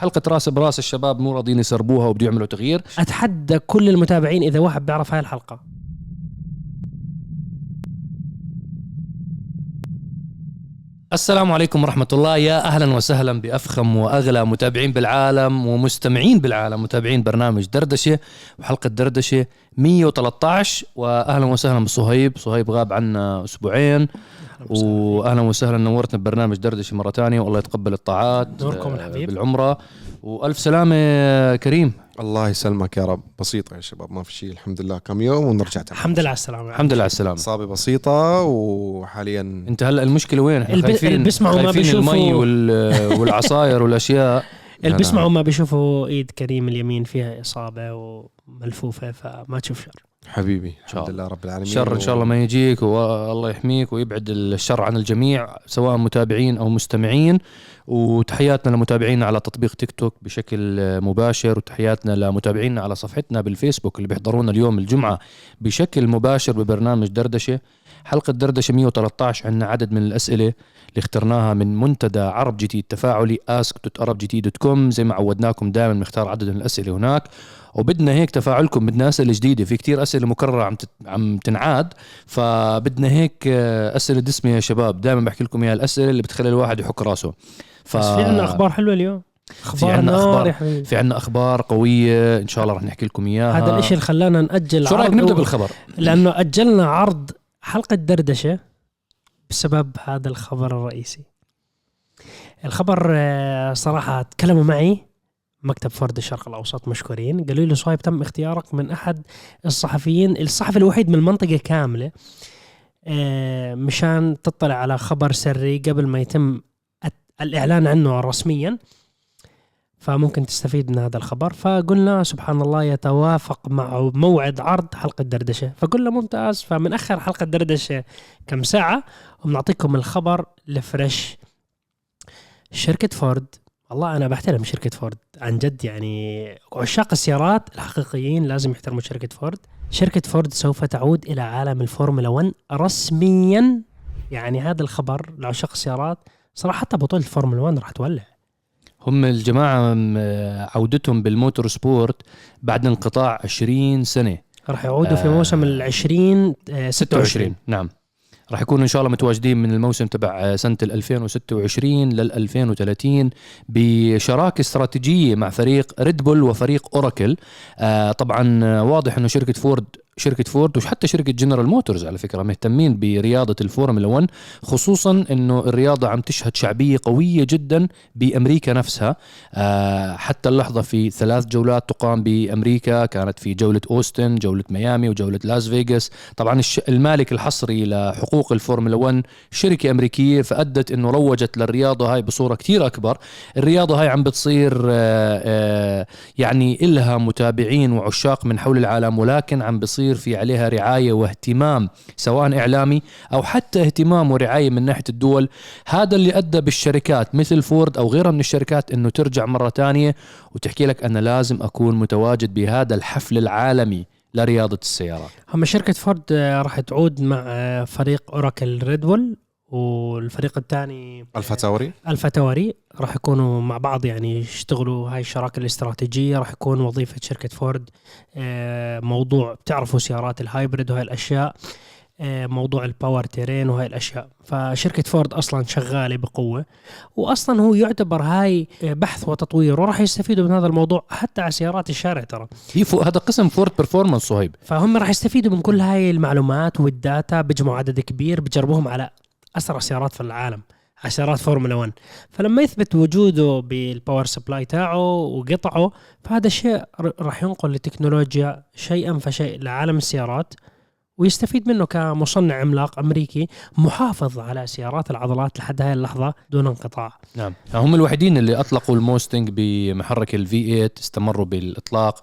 حلقة راس براس الشباب مو راضيين يسربوها وبده يعملوا تغيير. أتحدى كل المتابعين إذا واحد بيعرف هاي الحلقة. السلام عليكم ورحمة الله. يا أهلا وسهلا بأفخم وأغلى متابعين بالعالم ومستمعين بالعالم متابعين برنامج دردشة وحلقة دردشة 113 وأهلا وسهلا بصهيب. صهيب غاب عنا أسبوعين. واهلا وسهلا نورتنا ببرنامج دردشة مرة ثانية والله يتقبل الطاعات نوركم الحبيب. بالعمرة. وألف سلامة كريم. الله يسلمك يا رب. بسيطة يا شباب ما في شيء. الحمد لله. كم يوم ونرجع تمام. الحمد لله على السلامة. الحمد لله على السلامة. إصابة بسيطة وحاليا أنت هلأ المشكلة وين؟ إحنا الب- خايفين اللي بيسمعوا ما بيشوفوا. المي وال- والعصاير والأشياء. اللي بيسمعوا. ما بيشوفوا إيد كريم اليمين فيها إصابة وملفوفة فما تشوف شر. حبيبي شاء الحمد. لله رب العالمين. شر إن شاء الله ما يجيك والله يحميك ويبعد الشر عن الجميع سواء متابعين أو مستمعين. وتحياتنا لمتابعينا على تطبيق تيك توك بشكل مباشر وتحياتنا لمتابعينا على صفحتنا بالفيسبوك اللي بيحضرونا اليوم الجمعة بشكل مباشر ببرنامج دردشة. حلقة دردشة 113 عندنا عدد من الأسئلة اللي اخترناها من منتدى عرب جديد تفاعلي ask.arabgt.com زي ما عودناكم دائما بنختار عدد من الأسئلة هناك. وبدنا هيك تفاعلكم بدنا أسئلة جديدة. في كتير أسئلة مكررة عم. عم تنعاد فبدنا هيك آه، أسئلة دسمة يا شباب. دائما بحكي لكم إياها الأسئلة اللي بتخلي الواحد يحك راسه. ف... بس في عندنا أخبار حلوة اليوم. أخبار أخبار. يا حبيبي. في عنا أخبار قوية. إن شاء الله رح نحكي لكم إياها. هذا الإشي اللي خلانا نأجل شو رأيك نبدأ بالخبر؟ لأنه أجلنا عرض حلقة دردشة بسبب هذا الخبر الرئيسي. الخبر آه، صراحة تكلموا معي. مكتب فرد الشرق الأوسط مشكورين. قالوا لي صهيب تم اختيارك من أحد الصحفيين الصحفي الوحيد من المنطقة كاملة آه، مشان تطلع على خبر سري قبل ما يتم الإعلان عنه رسميا فممكن تستفيد من هذا الخبر. فقلنا سبحان الله يتوافق مع موعد عرض حلقة دردشة. فقلنا ممتاز فمنأخر حلقة دردشة كم ساعة وبنعطيكم الخبر الفريش. شركة فورد والله أنا بحترم شركة فورد عن جد يعني عشاق السيارات الحقيقيين لازم يحترموا شركة فورد. شركة فورد سوف تعود إلى عالم الفورمولا 1 رسميا. يعني هذا الخبر لعشاق السيارات صراحة حتى بطولة الفورمولا 1 راح تولع. هم الجماعة عودتهم بال motorsport بعد انقطاع 20 سنة. راح يعودوا في آه. موسم ال 20 آه، 26 نعم. راح يكونوا إن شاء الله متواجدين من الموسم تبع آه، سنة ال 2026 لل 2030 بشراكة استراتيجية مع فريق ريد بول وفريق اوراكل آه طبعا آه، واضح إنه شركة فورد شركة فورد وحتى شركة جنرال موتورز على فكرة مهتمين برياضة الفورمولا 1 خصوصا إنه الرياضة عم تشهد شعبية قوية جدا بأمريكا نفسها. آه حتى اللحظة في ثلاث جولات تقام بأمريكا كانت في جولة أوستن جولة ميامي وجولة لاس فيغاس. طبعا المالك الحصري لحقوق الفورمولا 1 شركة أمريكية فأدت إنه روجت للرياضة هاي بصورة كتير أكبر. الرياضة هاي عم بتصير آه، آه، يعني إلها متابعين وعشاق من حول العالم ولكن عم بصير في عليها رعاية واهتمام سواء إعلامي أو حتى اهتمام ورعاية من ناحية الدول. هذا اللي أدى بالشركات مثل فورد أو غيرها من الشركات إنه ترجع مرة تانية وتحكي لك أنا لازم أكون متواجد بهذا الحفل العالمي لرياضة السيارات. هم شركة فورد آه، راح تعود مع آه، فريق أوراكل ريدبول والفريق الثاني الفا تاوري الفا تاوري راح يكونوا مع بعض يعني يشتغلوا هاي الشراكة الاستراتيجية. راح يكون وظيفة شركة فورد آه، موضوع بتعرفوا سيارات ال hybrid وهاي الأشياء آه، موضوع ال powertrain وهاي الأشياء. فشركة فورد أصلا شغالة بقوة واصلا هو يعتبر هاي آه، بحث وتطوير وراح يستفيدوا من هذا الموضوع حتى على سيارات الشارع ترى. فو هذا قسم فورد Performance صهيب فهم راح يستفيدوا من كل هاي المعلومات وال data بيجمعوا عدد كبير بجربوهم على أسرع سيارات في العالم سيارات فورمولا 1 فلما يثبت وجوده بال power supply تاعه وقطعه فهذا الشيء راح ينقل التكنولوجيا شيئا فشيء لعالم السيارات. ويستفيد منه كمصنع عملاق أمريكي محافظ على سيارات العضلات لحد هاي اللحظة دون انقطاع. نعم. هم الوحيدين اللي أطلقوا الموستنج بمحرك ال V8 استمروا بالإطلاق.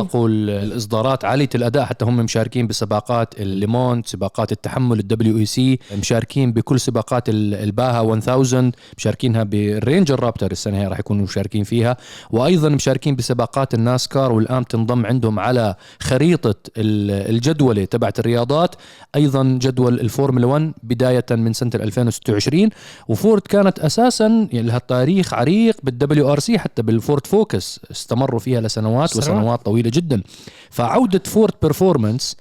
أطلقوا ال- الإصدارات عالية الأداء حتى هم مشاركين بسباقات اللومان سباقات التحمل ال WEC مشاركين بكل سباقات ال- الباها 1000 مشاركينها بال Ranger Raptor السنة هي راح يكونوا مشاركين فيها. وأيضا مشاركين بسباقات الناسكار والآن تنضم عندهم على خريطة ال- الجدولة تبعت الرياضات. أيضا جدول الفورمولا 1 بداية من سنة 2026 وفورد كانت أساسا يعني لها تاريخ عريق بال WRC حتى بالفورد فوكس. استمروا فيها لسنوات سنوات. وسنوات طويلة جدا. فعودة فورد Performance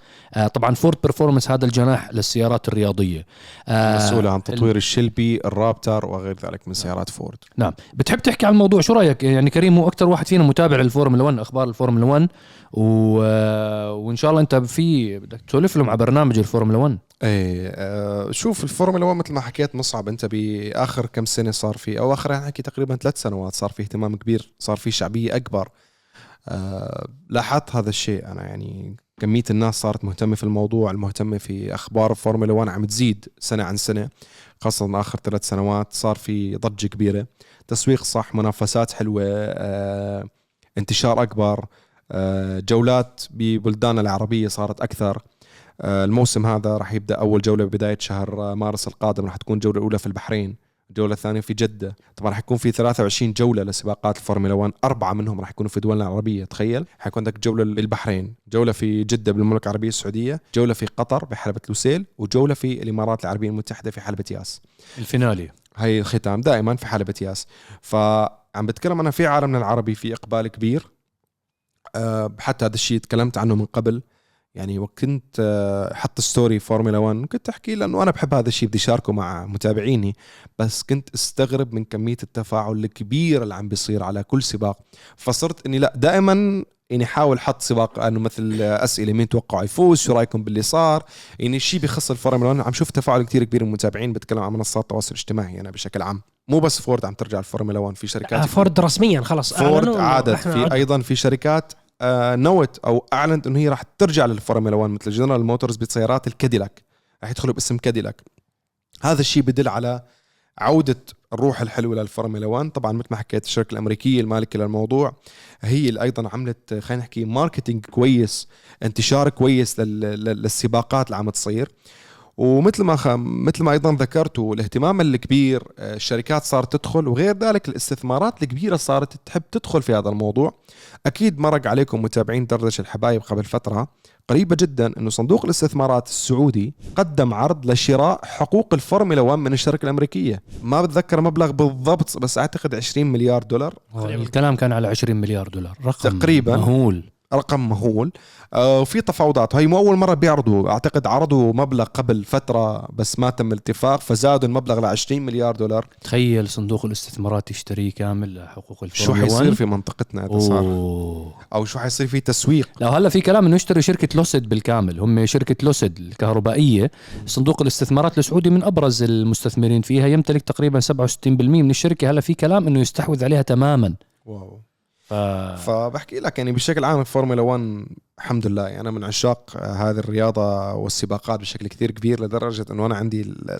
طبعا فورد Performance هذا الجناح للسيارات الرياضية. آه مسؤولة عن تطوير ال Shelby ال Raptor وغير ذلك من سيارات فورد نعم. بتحب تحكي عن الموضوع؟ شو رأيك؟ يعني كريم هو أكثر واحد فينا متابع للفورمولا 1 أخبار الفورمولا 1 و... آه، وإن شاء الله أنت في بدك تسولف لهم على برنامج الفورمولا 1 إيه آه شوف الفورمولا 1 مثل ما حكيت مصعب أنت بآخر كم سنة صار في أو آخر يعني نحكي تقريبا ثلاث سنوات صار في اهتمام كبير صار في شعبية أكبر. آه لاحظت هذا الشيء أنا يعني كمية الناس صارت مهتمة في الموضوع المهتمة في أخبار الفورمولا 1 عم تزيد سنة عن سنة خاصة آخر ثلاث سنوات صار في ضجة كبيرة. تسويق صح منافسات حلوة آه انتشار أكبر آه جولات ببلدان العربية صارت أكثر. آه، الموسم هذا راح يبدأ أول جولة ببداية شهر مارس القادم راح تكون الجوله الأولى في البحرين. الجوله الثانية في جدة. طبعا راح يكون في 23 جولة لسباقات الفورمولا 1 أربعة منهم راح يكونوا في دولنا العربية. تخيل حيكون عندك جولة بالبحرين جولة في جدة بالمملكة العربية السعودية جولة في قطر بحلبة لوسيل وجولة في الإمارات العربية المتحدة في حلبة ياس. ال finale. هي الختام دائما في حلبة ياس. فعم بتكلم أنا في عالمنا العربي في إقبال كبير. أه حتى هذا الشيء تكلمت عنه من قبل. يعني وكنت حط story فورمولا 1 كنت أحكي لأنه أنا بحب هذا الشيء بدي أشاركه مع متابعيني. بس كنت أستغرب من كمية التفاعل الكبير اللي عم بيصير على كل سباق. فصرت إني لا دائما إني حاول حط سباق انه مثل أسئلة مين توقعوا يفوز؟ شو رأيكم باللي صار؟ يعني شيء بخص الفورمولا 1 عم شوف تفاعل كتير كبير من المتابعين بتكلم عن منصات التواصل الاجتماعي أنا بشكل عام. مو بس فورد عم ترجع الفورمولا 1 في شركات آه، فورد رسميا خلص. فورد عادت. في أيضا في شركات نوت أو أعلنت إنه هي راح ترجع للفورمولا 1 مثل جنرال موتورز بسيارات الكاديلاك. راح يدخلوا باسم كاديلاك. هذا الشيء بدل على عودة الروح الحلوة للفورمولا 1 طبعا مثل ما حكيت الشركة الأمريكية المالكة للموضوع هي اللي أيضا عملت آه، خلينا نحكي marketing كويس انتشار كويس لل- لل- للسباقات اللي عم تصير. ومثل ما خ... مثل ما أيضا ذكرتوا الاهتمام الكبير آه، الشركات صارت تدخل وغير ذلك الاستثمارات الكبيرة صارت تحب تدخل في هذا الموضوع. أكيد مرق عليكم متابعين دردشة الحبايب قبل فترة قريبة جدا إنه صندوق الاستثمارات السعودي قدم عرض لشراء حقوق الفورمولا 1 من الشركة الأمريكية. ما بتذكر مبلغ بالضبط بس أعتقد 20 مليار دولار. الكلام كان على 20 مليار دولار رقم تقريباً. مهول. رقم مهول. آه، وفي تفاوضات. هي مو أول مرة بيعرضوا. أعتقد عرضوا مبلغ قبل فترة بس ما تم الاتفاق فزادوا المبلغ ل 20 مليار دولار. تخيل صندوق الاستثمارات يشتريه كامل لحقوق شو الفورمولا حيصير 1 في منطقتنا إذا صار. أو شو حيصير في تسويق؟ لو هلا في كلام إنه يشتروا شركة لوسيد بالكامل. هم شركة لوسيد الكهربائية. صندوق الاستثمارات السعودي من أبرز المستثمرين فيها يمتلك تقريبا 67% من الشركة. هلا في كلام إنه يستحوذ عليها تماما. wow. ف... فبحكي لك يعني بشكل عام الفورمولا 1 الحمد لله يعني أنا من عشاق آه، هذه الرياضة والسباقات بشكل كثير كبير لدرجة إنه أنا عندي ال-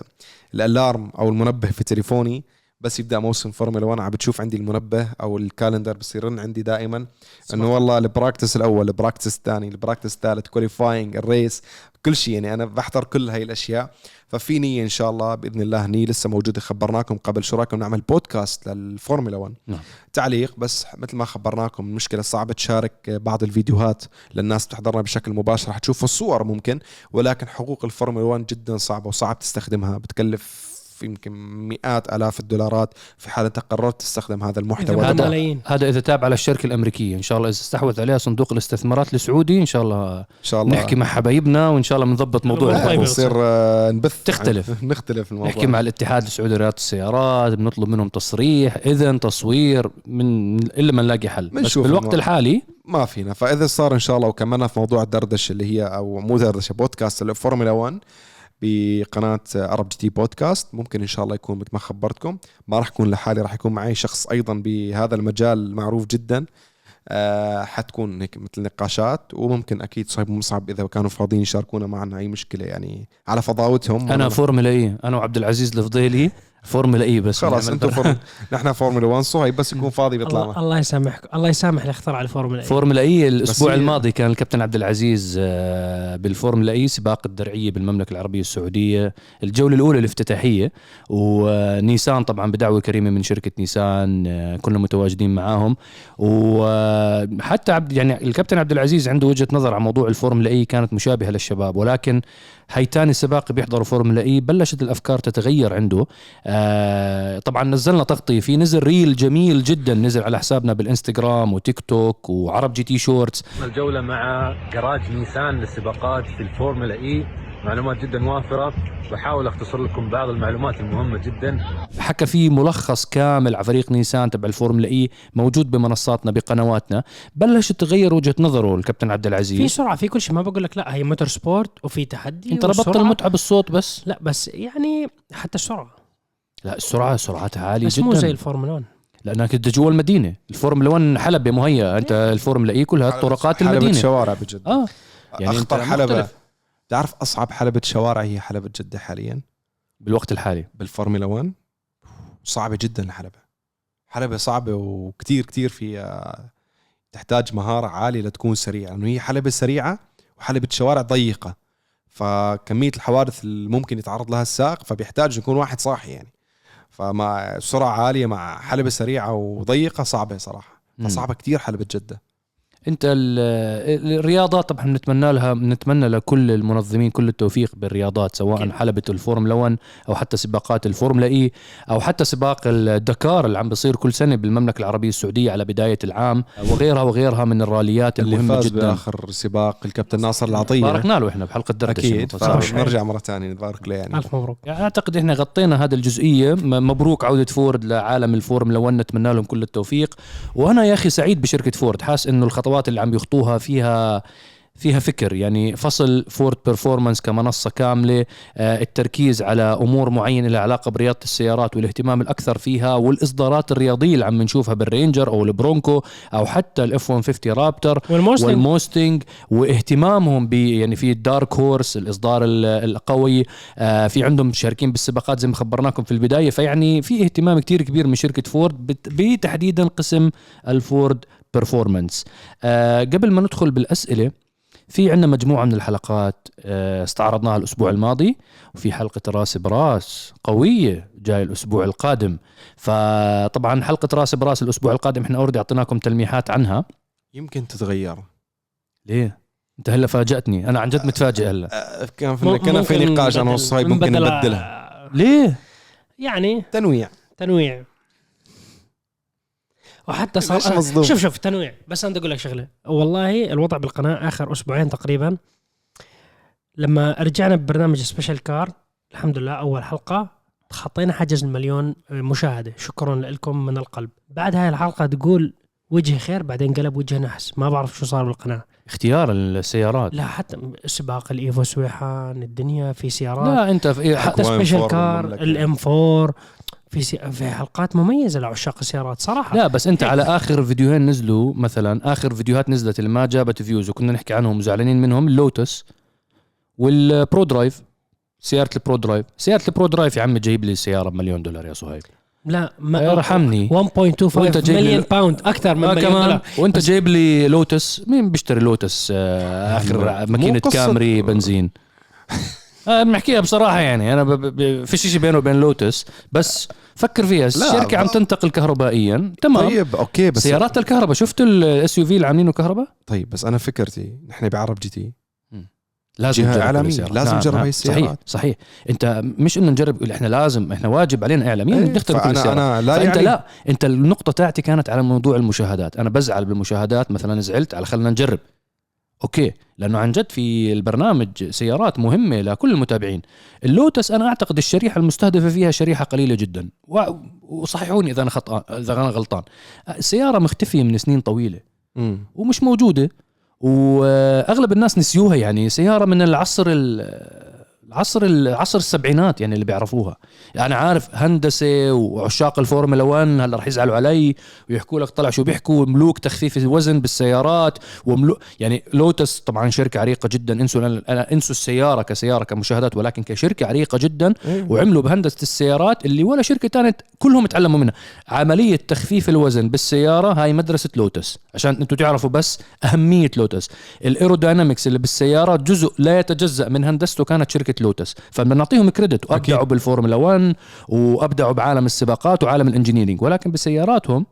ال alarm أو المنبه في تليفوني بس يبدأ موسم فورمولا 1 عم بتشوف عندي المنبه أو ال calendar بصير عندي دائما إنه والله البراكتس الأول البراكتس الثاني البراكتس الثالث كواليفاينج الريس كل شيء يعني أنا بحضر كل هاي الأشياء. ففي نية إن شاء الله بإذن الله نية لسه موجودة خبرناكم قبل شو رأيكم نعمل بودكاست للفورمولا 1 نعم. تعليق بس مثل ما خبرناكم المشكلة صعب تشارك بعض الفيديوهات للناس بتحضرنا بشكل مباشر رح تشوفوا الصور ممكن ولكن حقوق الفورمولا 1 جدا صعبة وصعب تستخدمها بتكلف يمكن مئات آلاف الدولارات في حال أنت قررت تستخدم هذا المحتوى. إذا هذا- هذا إذا تابع للشركه الأمريكية. إن شاء الله إذا استحوذ عليها صندوق الاستثمارات السعودي إن شاء الله إن شاء الله. نحكي مع حبايبنا وإن شاء الله بنضبط موضوع. نصير آه، نبث. تختلف. نختلف الموضوع. نحكي مع الاتحاد السعودي لرياضة السيارات بنطلب منهم تصريح إذن تصوير من إلا ما نلاقي حل. بس بنشوف بالوقت الموضوع. الحالي ما فينا. فإذا صار إن شاء الله وكملنا في موضوع الدردشة اللي هي أو مو دردشة بودكاست الفورمولا 1 بقناة عرب جي تي بودكاست. ممكن إن شاء الله يكون مثل ما خبرتكم ما راح يكون لحالي راح يكون معي شخص أيضا بهذا المجال معروف جدا. آه حتكون هيك مثل نقاشات وممكن أكيد صهيب ومصعب إذا كانوا فاضيين يشاركونا معنا أي مشكلة يعني على فضاوتهم. أنا فورمولا إي أنا وعبد العزيز الفضيلي. فورمولا إي بس خلاص أنتم برنامج. فورم... نحن فورمولا 1 صهيب بس يكون فاضي بيطلع الله. الله يسامحك الله يسامح اللي اخترع الفورمولا إي فورمولا إي الأسبوع هي- الماضي كان الكابتن عبد العزيز آه، بالفورمولا إي سباق الدرعية بالمملكة العربية السعودية الجولة الأولى الافتتاحية ونيسان طبعا بدعوة كريمة من شركة نيسان آه، كنا متواجدين معاهم وحتى عبد يعني الكابتن عبد العزيز عنده وجهة نظر عن موضوع الفورمولا إي كانت مشابهة للشباب ولكن هاي تاني سباق بيحضروا فورمولا إي بلشت الأفكار تتغير عنده آه طبعا نزلنا تغطية. في نزل reel جميل جدا نزل على حسابنا بالإنستغرام وتيك توك وعرب جي تي shorts. الجولة مع جراج نيسان للسباقات في الفورمولا إي. معلومات جدا وافرة. بحاول أختصر لكم بعض المعلومات المهمة جدا. حكى فيه ملخص كامل على فريق نيسان تبع الفورمولا إي موجود بمنصاتنا بقنواتنا. بلشت تغير وجهة نظره الكابتن عبد في العزيز سرعة في كل شيء. ما بقول لك لا هي motor sport وفي تحدي أنت ربطت. المتعة بالصوت بس. لا بس يعني حتى السرعة. لا السرعة سرعتها عالية بس جدا. مو زي الفورمولا 1 لأنك أنت جوا المدينة الفورمولا 1 حلبة مهيئه أنت الفورمولا إي كلها طرقات حلبة المدينة. شوارع بجد. آه. يعني اخطر حلبة. مختلف. تعرف أصعب حلبة شوارع هي حلبة جدة حاليا؟ بالوقت الحالي. بالفورمولا 1 صعبة جدا الحلبة. حلبة صعبة وكتير كتير فيها تحتاج مهارة عالية لتكون سريعة. لأنه هي حلبة سريعة وحلبة شوارع ضيقة. فكمية الحوادث اللي ممكن يتعرض لها السائق فبيحتاج يكون واحد صاحي يعني. فمع سرعة عالية مع حلبة سريعة وضيقة صعبة صراحة مم. فصعبة كتير حلبة جدة انت ال- الرياضات طبعا بنتمنى لها بنتمنى لكل المنظمين كل التوفيق بالرياضات سواء أكيد. حلبة الفورمولا 1 أو حتى سباقات الفورمولا اي أو حتى سباق الدكار اللي عم بيصير كل سنة بالمملكة العربية السعودية على بداية العام وغيرها وغيرها من الراليات اللي المهمة فاز جدا. بآخر سباق الكابتن ناصر العطية. باركنا له إحنا بحلقة دردشة أكيد متسارعة. فنرجع مرة ثانية نبارك له يعني. ألف مبروك. يعني أعتقد إحنا غطينا هذه الجزئية. مبروك عودة فورد لعالم الفورمولا 1 نتمنى لهم كل التوفيق. وأنا يا أخي سعيد بشركة فورد حاس إنه الخطوات اللي عم يخطوها فيها فيها فكر. يعني فصل Ford Performance كمنصة كاملة آه، التركيز على أمور معينة لها علاقة برياضة السيارات والاهتمام الأكثر فيها والإصدارات الرياضية اللي عم نشوفها بالرينجر أو البرونكو أو حتى ال F 150 Raptor والموستنج. والموستنج واهتمامهم ب يعني في ال Dark Horse الإصدار ال- القوي آه في عندهم شاركين بالسباقات زي ما خبرناكم في البداية. فيعني في اهتمام كتير كبير من شركة فورد بت- بتحديدا قسم ال Ford Performance آه قبل ما ندخل بالأسئلة في عندنا مجموعة من الحلقات آه استعرضناها الأسبوع الماضي وفي حلقة رأس براس قوية جاي الأسبوع القادم. فطبعا حلقة رأس براس الأسبوع القادم إحنا already أعطيناكم تلميحات عنها. يمكن تتغير. ليه؟ أنت هلا فاجأتني، أنا عن جد متفاجئ هلا. آه، كان في كان في نقاش أنا وصهيب ممكن نبدلها. ليه؟ يعني تنويع. تنويع. وحتى صار مصدوم؟ شوف شوف تنويع. بس أنا أقول لك شغلة. والله الوضع بالقناة آخر أسبوعين تقريبا. لما رجعنا ببرنامج Special Car الحمد لله أول حلقة خطينا حاجز المليون مشاهدة. شكرا لكم من القلب. بعد هاي الحلقة تقول وجه خير بعدين قلب وجه نحس. ما بعرف شو صار بالقناة. اختيار السيارات. لا حتى سباق ال Evo سويحان الدنيا في سيارات. لا أنت في حتى فور كار. ال M 4 في سي... في حلقات مميزة لعشاق السيارات صراحة. لا بس أنت على آخر فيديوهين نزلوا مثلا آخر فيديوهات نزلت اللي ما جابت views وكنا نحكي عنهم وزعلانين منهم اللوتس وال Prodrive سيارة ال Prodrive، سيارة ال Prodrive يا عمي جايب لي سيارة بمليون دولار يا صهيب. لا ما ارحمني 1.25 وأنت جايب لي- مليون pound أكثر من آه مليون كمان. دولار. وأنت جايب لي لوتس. مين بيشتري لوتس؟ آه آخر مو ماكينة قصة- كامري بنزين. آه بنحكيها بصراحة يعني. أنا ب... ب... في شيء بينه وبين لوتس. بس فكر فيها. الشركة عم تنتقل كهربائيا. تمام. طيب okay بس سيارات الكهرباء. شفتوا ال SUV اللي عاملينه كهرباء؟ طيب بس أنا فكرتي نحن بعرب جي تي. لازم جهة نجرب إعلامية، كل السيارات. لازم نجرب هاي السيارات. صحيح صحيح. انت مش إنه نجرب إحنا لازم إحنا واجب علينا اعلاميا إيه، نختار كل السيارات أنا لا فأنت يعني لا أنت النقطة تاعتي كانت على موضوع المشاهدات. أنا بزعل بالمشاهدات مثلا زعلت على خلينا نجرب. okay لأنه عن جد في البرنامج سيارات مهمة لكل المتابعين. اللوتس أنا أعتقد الشريحة المستهدفة فيها شريحة قليلة جدا. وصححوني إذا أنا خطا إذا أنا غلطان. السيارة مختفية من سنين طويلة. مم. ومش موجودة. وأغلب الناس نسيوها يعني. سيارة من العصر ال- العصر العصر السبعينات يعني اللي بيعرفوها. أنا عارف هندسة وعشاق الفورمولا 1 هلا رح يزعلوا علي ويحكوا لك طلع شو بيحكوا ملوك تخفيف الوزن بالسيارات وملوك يعني لوتس طبعا شركة عريقة جدا انسوا أنا انسوا السيارة كسيارة كمشاهدات ولكن كشركة عريقة جدا وعملوا بهندسة السيارات اللي ولا شركة ثانية كلهم تعلموا منها. عملية تخفيف الوزن بالسيارة هاي مدرسة لوتس. عشان أنتم تعرفوا بس أهمية لوتس. ال aerodynamics اللي بالسيارات جزء لا يتجزأ من هندسته كانت شركة لوتس. فبنعطيهم credit وأبدعوا بالفورمولا 1 وأبدعوا بعالم السباقات وعالم ال engineering. ولكن بسياراتهم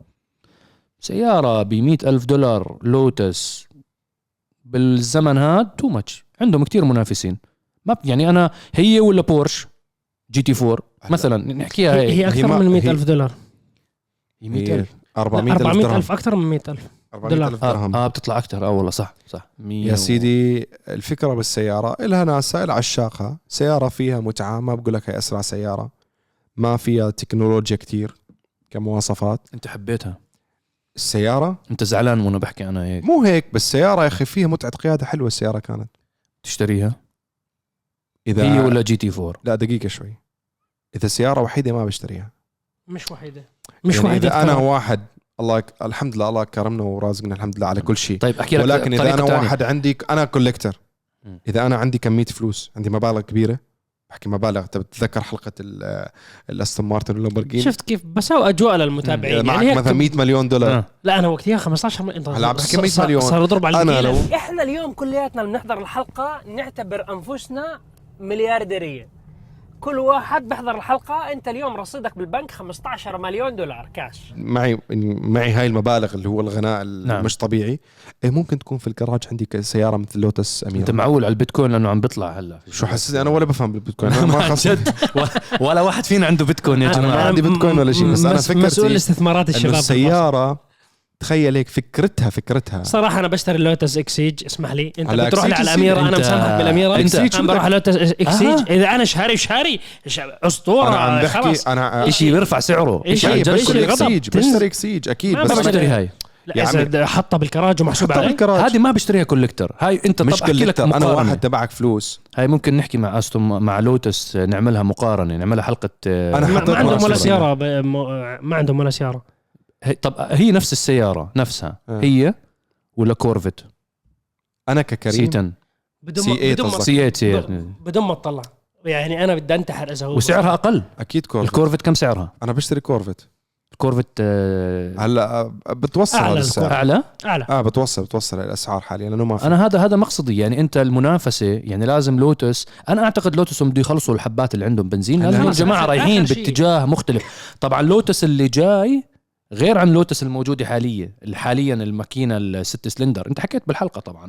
سيارة ب ألف دولار لوتس بالزمن هذا too much عندهم كتير منافسين. ما يعني أنا هي ولا بورش؟ جي تي 4 مثلا نحكيها هي, هي. أكثر هي من 100000 دولار. هي 100000 400000 ألف, ألف أكثر من 100000 400000 درهم. آه, آه، بتطلع أكثر آه والله صح صح. يا سيدي الفكرة بالسيارة إلها ناسا العشاقها سيارة فيها متعة ما بقول لك هي أسرع سيارة. ما فيها تكنولوجيا كثير كمواصفات. أنت حبيتها. السيارة؟ أنت زعلان وأنا بحكي أنا هيك. مو هيك بس السيارة يا أخي فيها متعة قيادة حلوة السيارة كانت. تشتريها؟ إذا هي ولا GT4 لا دقيقة شوي. إذا سياره وحيدة ما بشتريها. مش وحيدة. مش يعني وحيدة إذا أنا واحد الله يك... الحمد لله الله كرمنا ورازقنا الحمد لله على كل شيء. طيب أحكي لك ولكن إذا أنا تانية. واحد عندي أنا collector. إذا أنا عندي كمية فلوس عندي مبالغ كبيرة بحكي مبالغ. انت بتتذكر حلقة ال- الاستون مارتن واللامبورجيني شفت كيف؟ بساوي أجواء للمتابعين. معك يعني هيك مثلا 100 مليون دولار. آه. لا أنا وقتها 15 مليون. هلا عم بحكي 100 صار- مليون. صار يضرب على الوكيلة. لو- إحنا اليوم كلياتنا بنحضر الحلقة نعتبر أنفسنا مليارديرية. كل واحد بيحضر الحلقة. أنت اليوم رصيدك بالبنك 15 مليون دولار كاش معي معي هاي المبالغ اللي هو الغناء نعم. مش طبيعي. إيه ممكن تكون في الجراج عندي سيارة مثل لوتس أنت اميره معول على البيتكوين لأنه عم بيطلع هلا شو حسيت؟ أنا ولا بفهم بالبيتكوين. أنا ما جد. ولا واحد فينا عنده بيتكوين يا جماعة. ما عندي بيتكوين ولا شيء، بس أنا مس- فكرتي مسؤول استثمارات الشباب. السيارة تخيل هيك فكرتها فكرتها. صراحة أنا بشتري لوتس اكسيج اسمح لي. أنت على بتروح على ال Emira أنا مسامحك بال Emira. أنت- أنا بروح على لوتس اكسيج آه. إذا أنا شهري شهري. ش- أسطورة أنا عم بحكي خلاص. أنا شيء بيرفع سعره. إكسيج. غضب. اكسيج بشتري اكسيج أكيد. بس بشتري. هاي. لا يا إذا حطها بالكراج ومحسوب حطها عليه بالكراج. هذه ما بشتريها collector. هاي أنت مش collector أنا. واحد تبعك فلوس. هاي ممكن نحكي مع أستون مع لوتس نعملها مقارنة نعملها حلقة أنا ما, حطيت ما عندهم ولا سيارة ما عندهم ولا سيارة. طب هي نفس السيارة نفسها آه. هي ولا كورفت؟ أنا سي ككريم 10 بدون سي ما إيه بدون ما قصدك. سي 8 سي بدون ما تطلع. يعني أنا بدي أنتحر إذا هو وسعرها أقل. أكيد كورفت. الكورفت كم سعرها؟ أنا بشتري كورفت. الكورفت آه، هلا آه، بتوصل أعلى هذا السعر. أعلى؟ أعلى. آه بتوصل بتوصل الأسعار حاليا لأنه ما في. أنا هذا هذا مقصدي. يعني أنت المنافسة يعني لازم لوتس أنا أعتقد لوتس بده يخلصوا الحبات اللي عندهم بنزين. لازم الجماعه رايحين. باتجاه مختلف؟ طبعا لوتس اللي جاي غير عن لوتس الموجودة حاليا حاليا الماكينة الست سلندر. انت حكيت بالحلقة طبعا.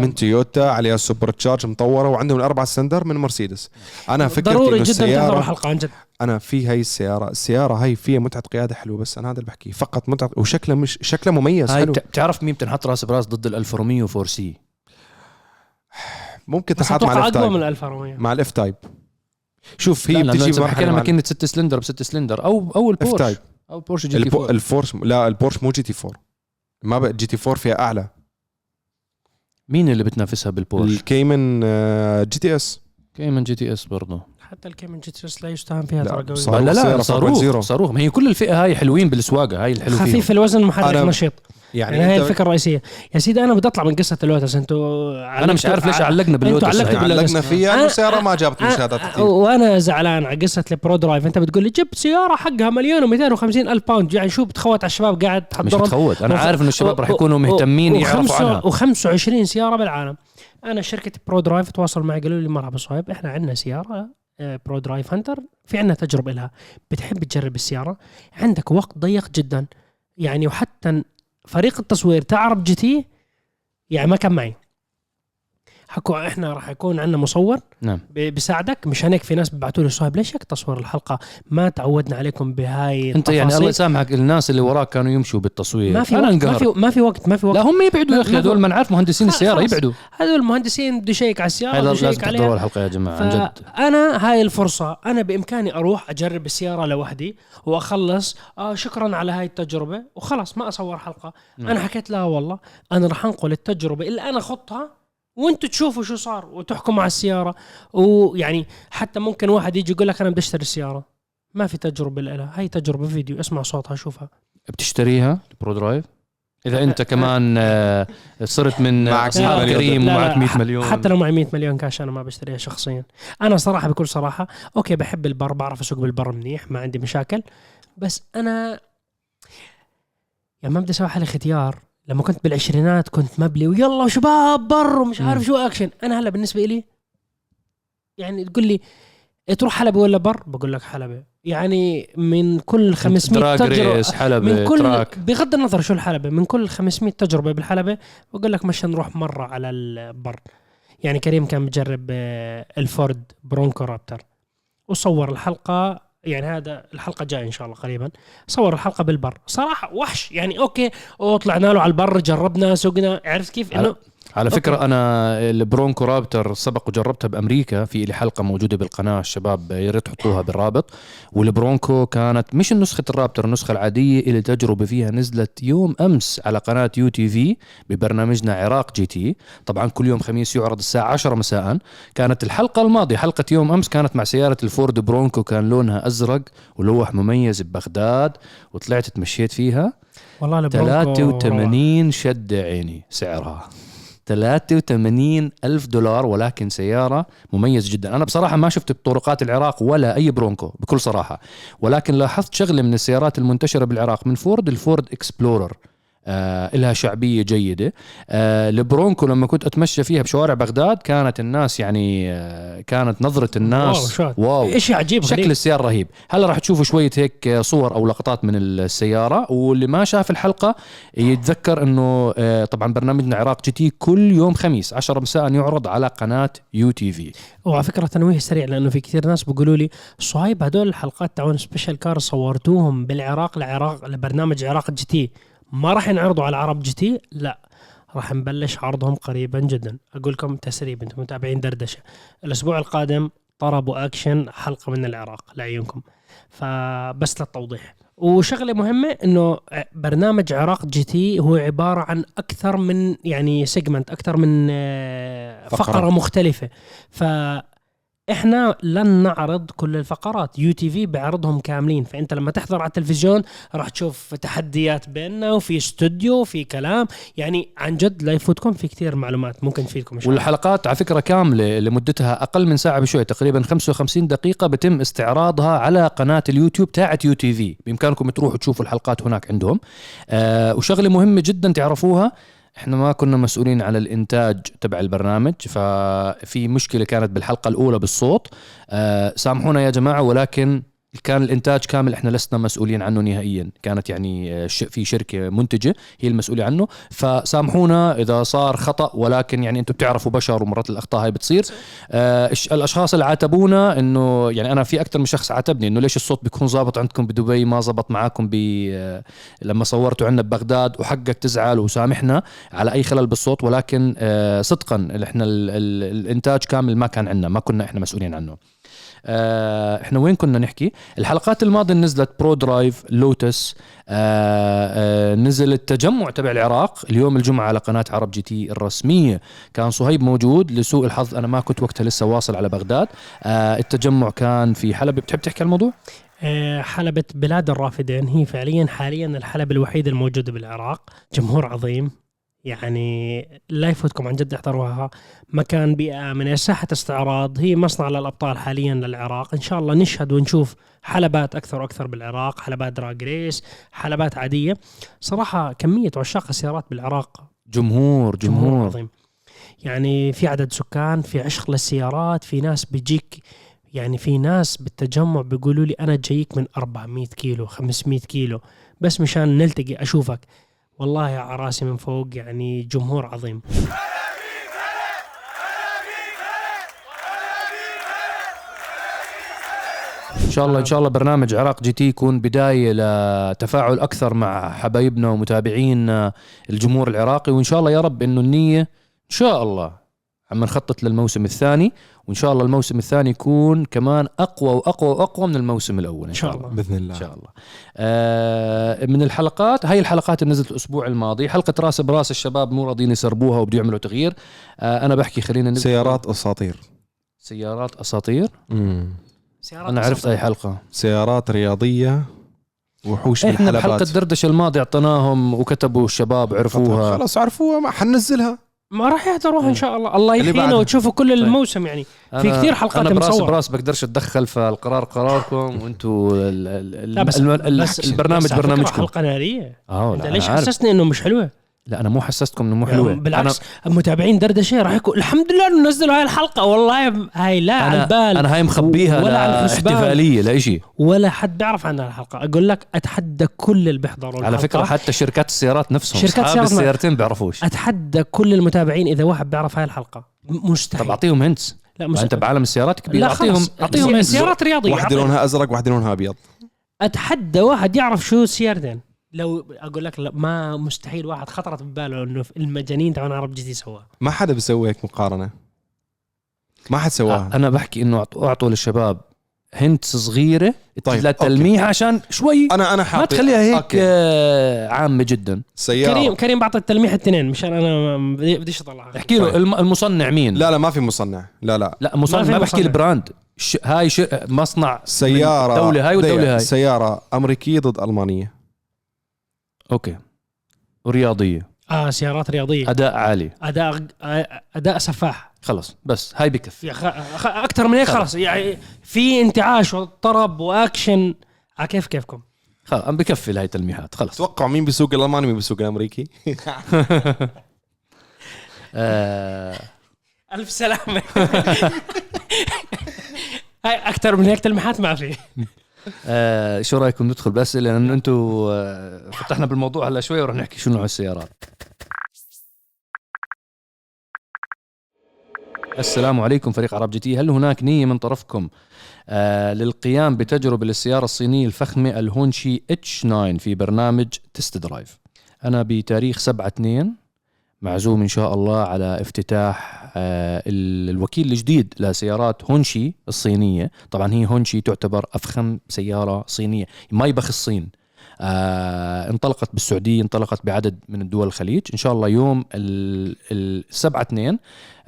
من تويوتا عليها supercharge مطوره وعندهم الاربع سلندر من مرسيدس. أنا فكرتي ضروري جدا تحضر السياره الحلقة عن جد. أنا في هاي السيارة السيارة هاي فيها متعة قيادة حلوة بس أنا هذا اللي بحكيه. فقط متعة وشكلها مش شكلها مميز هاي حلو. بت- بتعرف مين بتنحط رأس براس ضد الالفا روميو 4C؟ ممكن تحط مع ال F من Type الالفا روميو مع ال F-Type شوف هي بتجي حكينا ماكينه 6 سلندر ب 6 سلندر أو أو البورش أو بورش GT البو... 4 الفورس لا البورش مو GT4 ما بقى GT4 فيها أعلى. مين اللي بتنافسها بالبورش؟ ال Cayman جي تي اس كيمن جي تي اس برضه حتى ال Cayman GT لا يستهان فيها لا، ترى قوية. صاروخ لا لا صاروخ 4.0. صاروخ. ما هي كل الفئة هاي حلوين بالسواقة هاي الحلو فيهم. خفيف الوزن محرك أنا- نشيط. يعني, يعني هاي الفكرة الرئيسية. يا سيدي أنا بدي أطلع من قصة اللوتس أنتوا أنا مش عارف ليش علقنا باللوتس هاي. باللوتس. علقنا فيها السياره ما جابت مشاهدات كثير. وأنا زعلان على قصة ال Prodrive. أنت بتقول لي جبت سيارة حقها مليون و250 ألف pound يعني شو بتخوت على الشباب قاعد مش تحضرهم؟ بتخوت. أنا عارف إنه الشباب رح و- يكونوا مهتمين يعرفوا عنها. و25 سيارة بالعالم. أنا شركة Prodrive تواصلوا معي قالوا لي مرحبا صهيب إحنا عندنا سيارة Prodrive Hunter. في عندنا تجربة لها. بتحب تجرب السيارة؟ عندك وقت ضيق جدا. يعني وحتى فريق التصوير تاع عرب GT؟ يعني ما كان معي. حكوا إحنا راح يكون عندنا مصور نعم. بيساعدك مشان هيك في ناس بيبعتوا لي صهيب ليش هيك تصوير الحلقة؟ ما تعودنا عليكم بهاي أنت يعني. الله يسامحك الناس اللي وراك كانوا يمشوا بالتصوير. ما في أنا وقت ما في ما في وقت ما في وقت. لا هم يبعدوا يا أخي هذول ما نعرف مهندسين. السيارة يبعدوا. هذول المهندسين بده يشيك على السيارة بده يشيك عليها. الحلقة يا جماعة عن جد. فانا هاي الفرصة أنا بإمكاني أروح أجرب السيارة لوحدي وأخلص. آه شكرا على هاي التجربة وخلاص ما أصور حلقة. نعم. أنا حكيت لا والله أنا راح أنقل التجربة اللي أنا خضتها وأنتم تشوفوا شو صار وتحكموا على السيارة. ويعني حتى ممكن واحد يجي يقول لك أنا بدي أشتري السياره ما في تجربة لها. هي تجربة فيديو. اسمع صوتها شوفها. بتشتريها؟ Prodrive إذا أنت كمان آه، صرت من معك أصحاب 100 مليون. كريم ومعك لا، 100 ح- مليون. حتى لو معي 100 مليون كاش أنا ما بشتريها شخصيا. أنا صراحة بكل صراحة okay بحب البر بعرف أسوق بالبر منيح ما عندي مشاكل. بس أنا يعني ما بدي أسوي حالي ختيار. لما كنت بالعشرينات كنت مبلي ويلا شباب بر ومش عارف. شو اكشن أنا هلا بالنسبة لي يعني تقول لي إيه تروح حلبة ولا بر؟ بقول لك حلبة. يعني من كل 500 drag تجربة حلبة من كل track بغض النظر شو الحلبة من كل 500 تجربة بالحلبة بقول لك مش نروح مرة على البر. يعني كريم كان بجرب آه، الفورد برونكو رابتر. وصور الحلقة يعني هذا الحلقة جاية إن شاء الله قريبا. صور الحلقة بالبر. صراحة وحش. يعني okay وطلعنا له على البر جربنا سوقنا. عرفت كيف؟ إنه على فكرة okay. أنا البرونكو رابتر سبق وجربتها بأمريكا في لي حلقة موجودة بالقناة الشباب يا ريت تحطوها بالرابط. والبرونكو كانت مش نسخة الرابتر النسخة العادية اللي تجربة فيها نزلت يوم أمس على قناة UTV ببرنامجنا عراق GT. طبعا كل يوم خميس يعرض الساعة 10 مساء. كانت الحلقة الماضية حلقة يوم أمس كانت مع سيارة الفورد برونكو كان لونها أزرق ولوح مميز ببغداد وطلعت تمشيت فيها والله البرونكو 83 شدة عيني سعرها. 83 ألف دولار ولكن سيارة مميز جدا. أنا بصراحة ما شفت بطرقات العراق ولا أي برونكو بكل صراحة. ولكن لاحظت شغلة من السيارات المنتشرة بالعراق من فورد الفورد إكسبلورر. آه لها شعبية جيدة. آه البرونكو لما كنت أتمشى فيها بشوارع بغداد كانت الناس يعني آه كانت نظرة wow الناس شو wow. شيء عجيب شكل غريب السيارة رهيب. هلا راح تشوفوا شوية هيك صور أو لقطات من السيارة. واللي ما شاف الحلقة يتذكر أنه آه، طبعا برنامجنا عراق GT كل يوم خميس 10 مساء يعرض على قناة UTV. وعلى فكرة تنويه سريع لأنه في كثير ناس بيقولوا لي صهيب هدول الحلقات تاعون special car صورتوهم بالعراق لعراق لبرنامج عراق GT. ما راح ينعرضوا على عرب GT؟ لا. راح نبلش عرضهم قريبا جدا. أقول لكم تسريب أنتم متابعين دردشة. الأسبوع القادم طرب واكشن حلقة من العراق لعيونكم. فبس للتوضيح. وشغلة مهمة إنه برنامج عراق GT هو عبارة عن أكثر من يعني segment أكثر من آه، فقرة. فقرة مختلفة. ف إحنا لن نعرض كل الفقرات. UTV بيعرضهم كاملين. فأنت لما تحضر على التلفزيون راح تشوف تحديات بيننا وفي استوديو وفي كلام. يعني عن جد لا يفوتكم في كثير معلومات ممكن تفيدكم والحلقات على فكرة كاملة لمدتها أقل من ساعة بشوي تقريبا 55 دقيقة بتم استعراضها على قناة اليوتيوب تاعت UTV. بإمكانكم تروحوا تشوفوا الحلقات هناك عندهم. آه وشغلة مهمة جدا تعرفوها. إحنا ما كنا مسؤولين على الإنتاج تبع البرنامج ففي مشكلة كانت بالحلقة الأولى بالصوت. آه سامحونا يا جماعة ولكن كان الإنتاج كامل إحنا لسنا مسؤولين عنه نهائيا. كانت يعني آه، في شركة منتجة هي المسؤولة عنه. فسامحونا إذا صار خطأ ولكن يعني أنتم بتعرفوا بشر ومرات الأخطاء هاي بتصير. آه الأشخاص اللي عاتبونا إنه يعني أنا في أكثر من شخص عاتبني إنه ليش الصوت بيكون ظابط عندكم بدبي؟ ما زبط معاكم ب آه، لما صورتوا عندنا ببغداد وحقك تزعل وسامحنا على أي خلل بالصوت. ولكن آه صدقا إحنا ال ال الإنتاج كامل ما كان عندنا ما كنا إحنا مسؤولين عنه. آه إحنا وين كنا نحكي؟ الحلقات الماضية نزلت Pro Drive Lotus آه آه نزل التجمع تبع العراق. اليوم الجمعة على قناة عرب GT الرسمية. كان صهيب موجود لسوء الحظ أنا ما كنت وقتها لسه واصل على بغداد. التجمع كان في حلبة. بتحب تحكي الموضوع؟ حلبة بلاد الرافدين. هي فعليا حاليا الحلبة الوحيدة الموجودة بالعراق. جمهور عظيم. يعني لا يفوتكم عن جد احضروها. مكان بيئة آمنة ساحة استعراض هي مصنع للأبطال حاليا للعراق. إن شاء الله نشهد ونشوف حلبات أكثر وأكثر بالعراق حلبات دراج ريس حلبات عادية. صراحة كمية عشاق السيارات بالعراق. جمهور جمهور. جمهور عظيم. يعني في عدد سكان في عشق للسيارات في ناس بيجيك يعني في ناس بالتجمع بيقولوا لي أنا جايك من 400 كيلو 500 كيلو. بس مشان نلتقي أشوفك. والله يا عراسي من فوق يعني جمهور عظيم. إن شاء الله إن شاء الله برنامج عراق جي تي يكون بداية لتفاعل أكثر مع حبايبنا ومتابعينا الجمهور العراقي وإن شاء الله يا رب إنه النية إن شاء الله عم نخطط للموسم الثاني وإن شاء الله الموسم الثاني يكون كمان أقوى وأقوى وأقوى من الموسم الأول إن شاء الله. باذن الله. إن شاء الله. آه من الحلقات هاي الحلقات اللي نزلت الأسبوع الماضي حلقة رأس براس الشباب مو راضيين يسربوها وبده يعملوا تغيير. آه أنا بحكي خلينا نبدأ. سيارات أساطير. سيارات أساطير؟ سيارات أنا عرفت. أي حلقة. سيارات رياضية وحوش إحنا بحلقة بالحلبات دردشة الماضي اعطيناهم وكتبوا الشباب عرفوها. خلاص عرفوها ما حننزلها. ما راح يحضروها إن شاء الله. الله يحيينا. وتشوفوا كل الموسم يعني. في كثير حلقات أنا براس. براس بقدرش أتدخل فالقرار قراركم وأنتم ال- ال- لا بس, البرنامج بس برنامجكم. حلقة نارية. آه ليش. حسسني إنه مش حلوة؟ لا أنا مو حسستكم إنه مو حلوة بالعكس. متابعين دردشة راح يكون. الحمد لله إنه نزلوا هاي الحلقة. والله هاي لا على أنا البال. أنا هاي مخبيها ولا على الحسبان. احتفالية لإشي ولا حد بيعرف عنها الحلقة. أقول لك أتحدى كل اللي بيحضروا على فكرة. حتى شركات السيارات نفسهم شركات شركات السيارات ما- السيارتين بيعرفوش. أتحدى كل المتابعين إذا واحد بيعرف هاي الحلقة. مستحيل. طب أعطيهم هنتس. لا أنت مستحيل بعالم السيارات كبير. لا اعطيهم خلص اعطيهم سيارات رياضية. واحدة. لونها أزرق واحدة لونها أبيض. أتحدى واحد يعرف شو سيارتين. لو أقول لك لا ما مستحيل واحد خطرت بباله إنه المجانين تبعون عرب GT سووا ما حدا بيسوي هيك مقارنة. ما حد سواها. أنا بحكي إنه أعطوا للشباب hints صغيرة طيب، للتلميح عشان شوي. أنا أنا ما حاطط تخليها هيك okay. آه، عامة جدا. سيارة. كريم كريم بعطي التلميح الاثنين مشان أنا ما- بدي- بديش اطلع احكي له طيب. الم- المصنع مين؟ لا لا ما في مصنع. لا لا. لا مصنع ما ما بحكي مصنع. ال brand. ش... هاي ش... مصنع سيارة. الدولة هاي والدولة دقيقة. هاي. سيارة أمريكية ضد ألمانية. okay. ورياضيه آه سيارات رياضية. أداء عالي. أداء أداء سفاح. خلص بس هاي بكفي يا خ... خ... أكثر من هيك خلص يعني في انتعاش وطرب وأكشن. على كيف كيفكم؟ خلص عم بكفي لهي تلميحات خلص توقع مين بيسوق الألماني ومين بيسوق الأمريكي؟ آه... ألف سلامة. هاي أكثر من هيك تلميحات ما في. آه... شو رأيكم ندخل باسئله لأنه أنتم آه... فتحنا بالموضوع هلا شوي ورح نحكي شو نوع السيارات. السلام عليكم فريق عرب GT. هل هناك نية من طرفكم آه للقيام بتجربة للسيارة الصينية الفخمة الهونشي اتش 9 في برنامج تست درايف أنا بتاريخ 7 2 معزوم إن شاء الله على افتتاح آه ال- الوكيل الجديد لسيارات هونشي الصينية. طبعا هي هونشي تعتبر أفخم سيارة صينية. مايبخ الصين. آه انطلقت بالسعودية انطلقت بعدد من الدول الخليج. إن شاء الله يوم ال- السبعة اثنين آه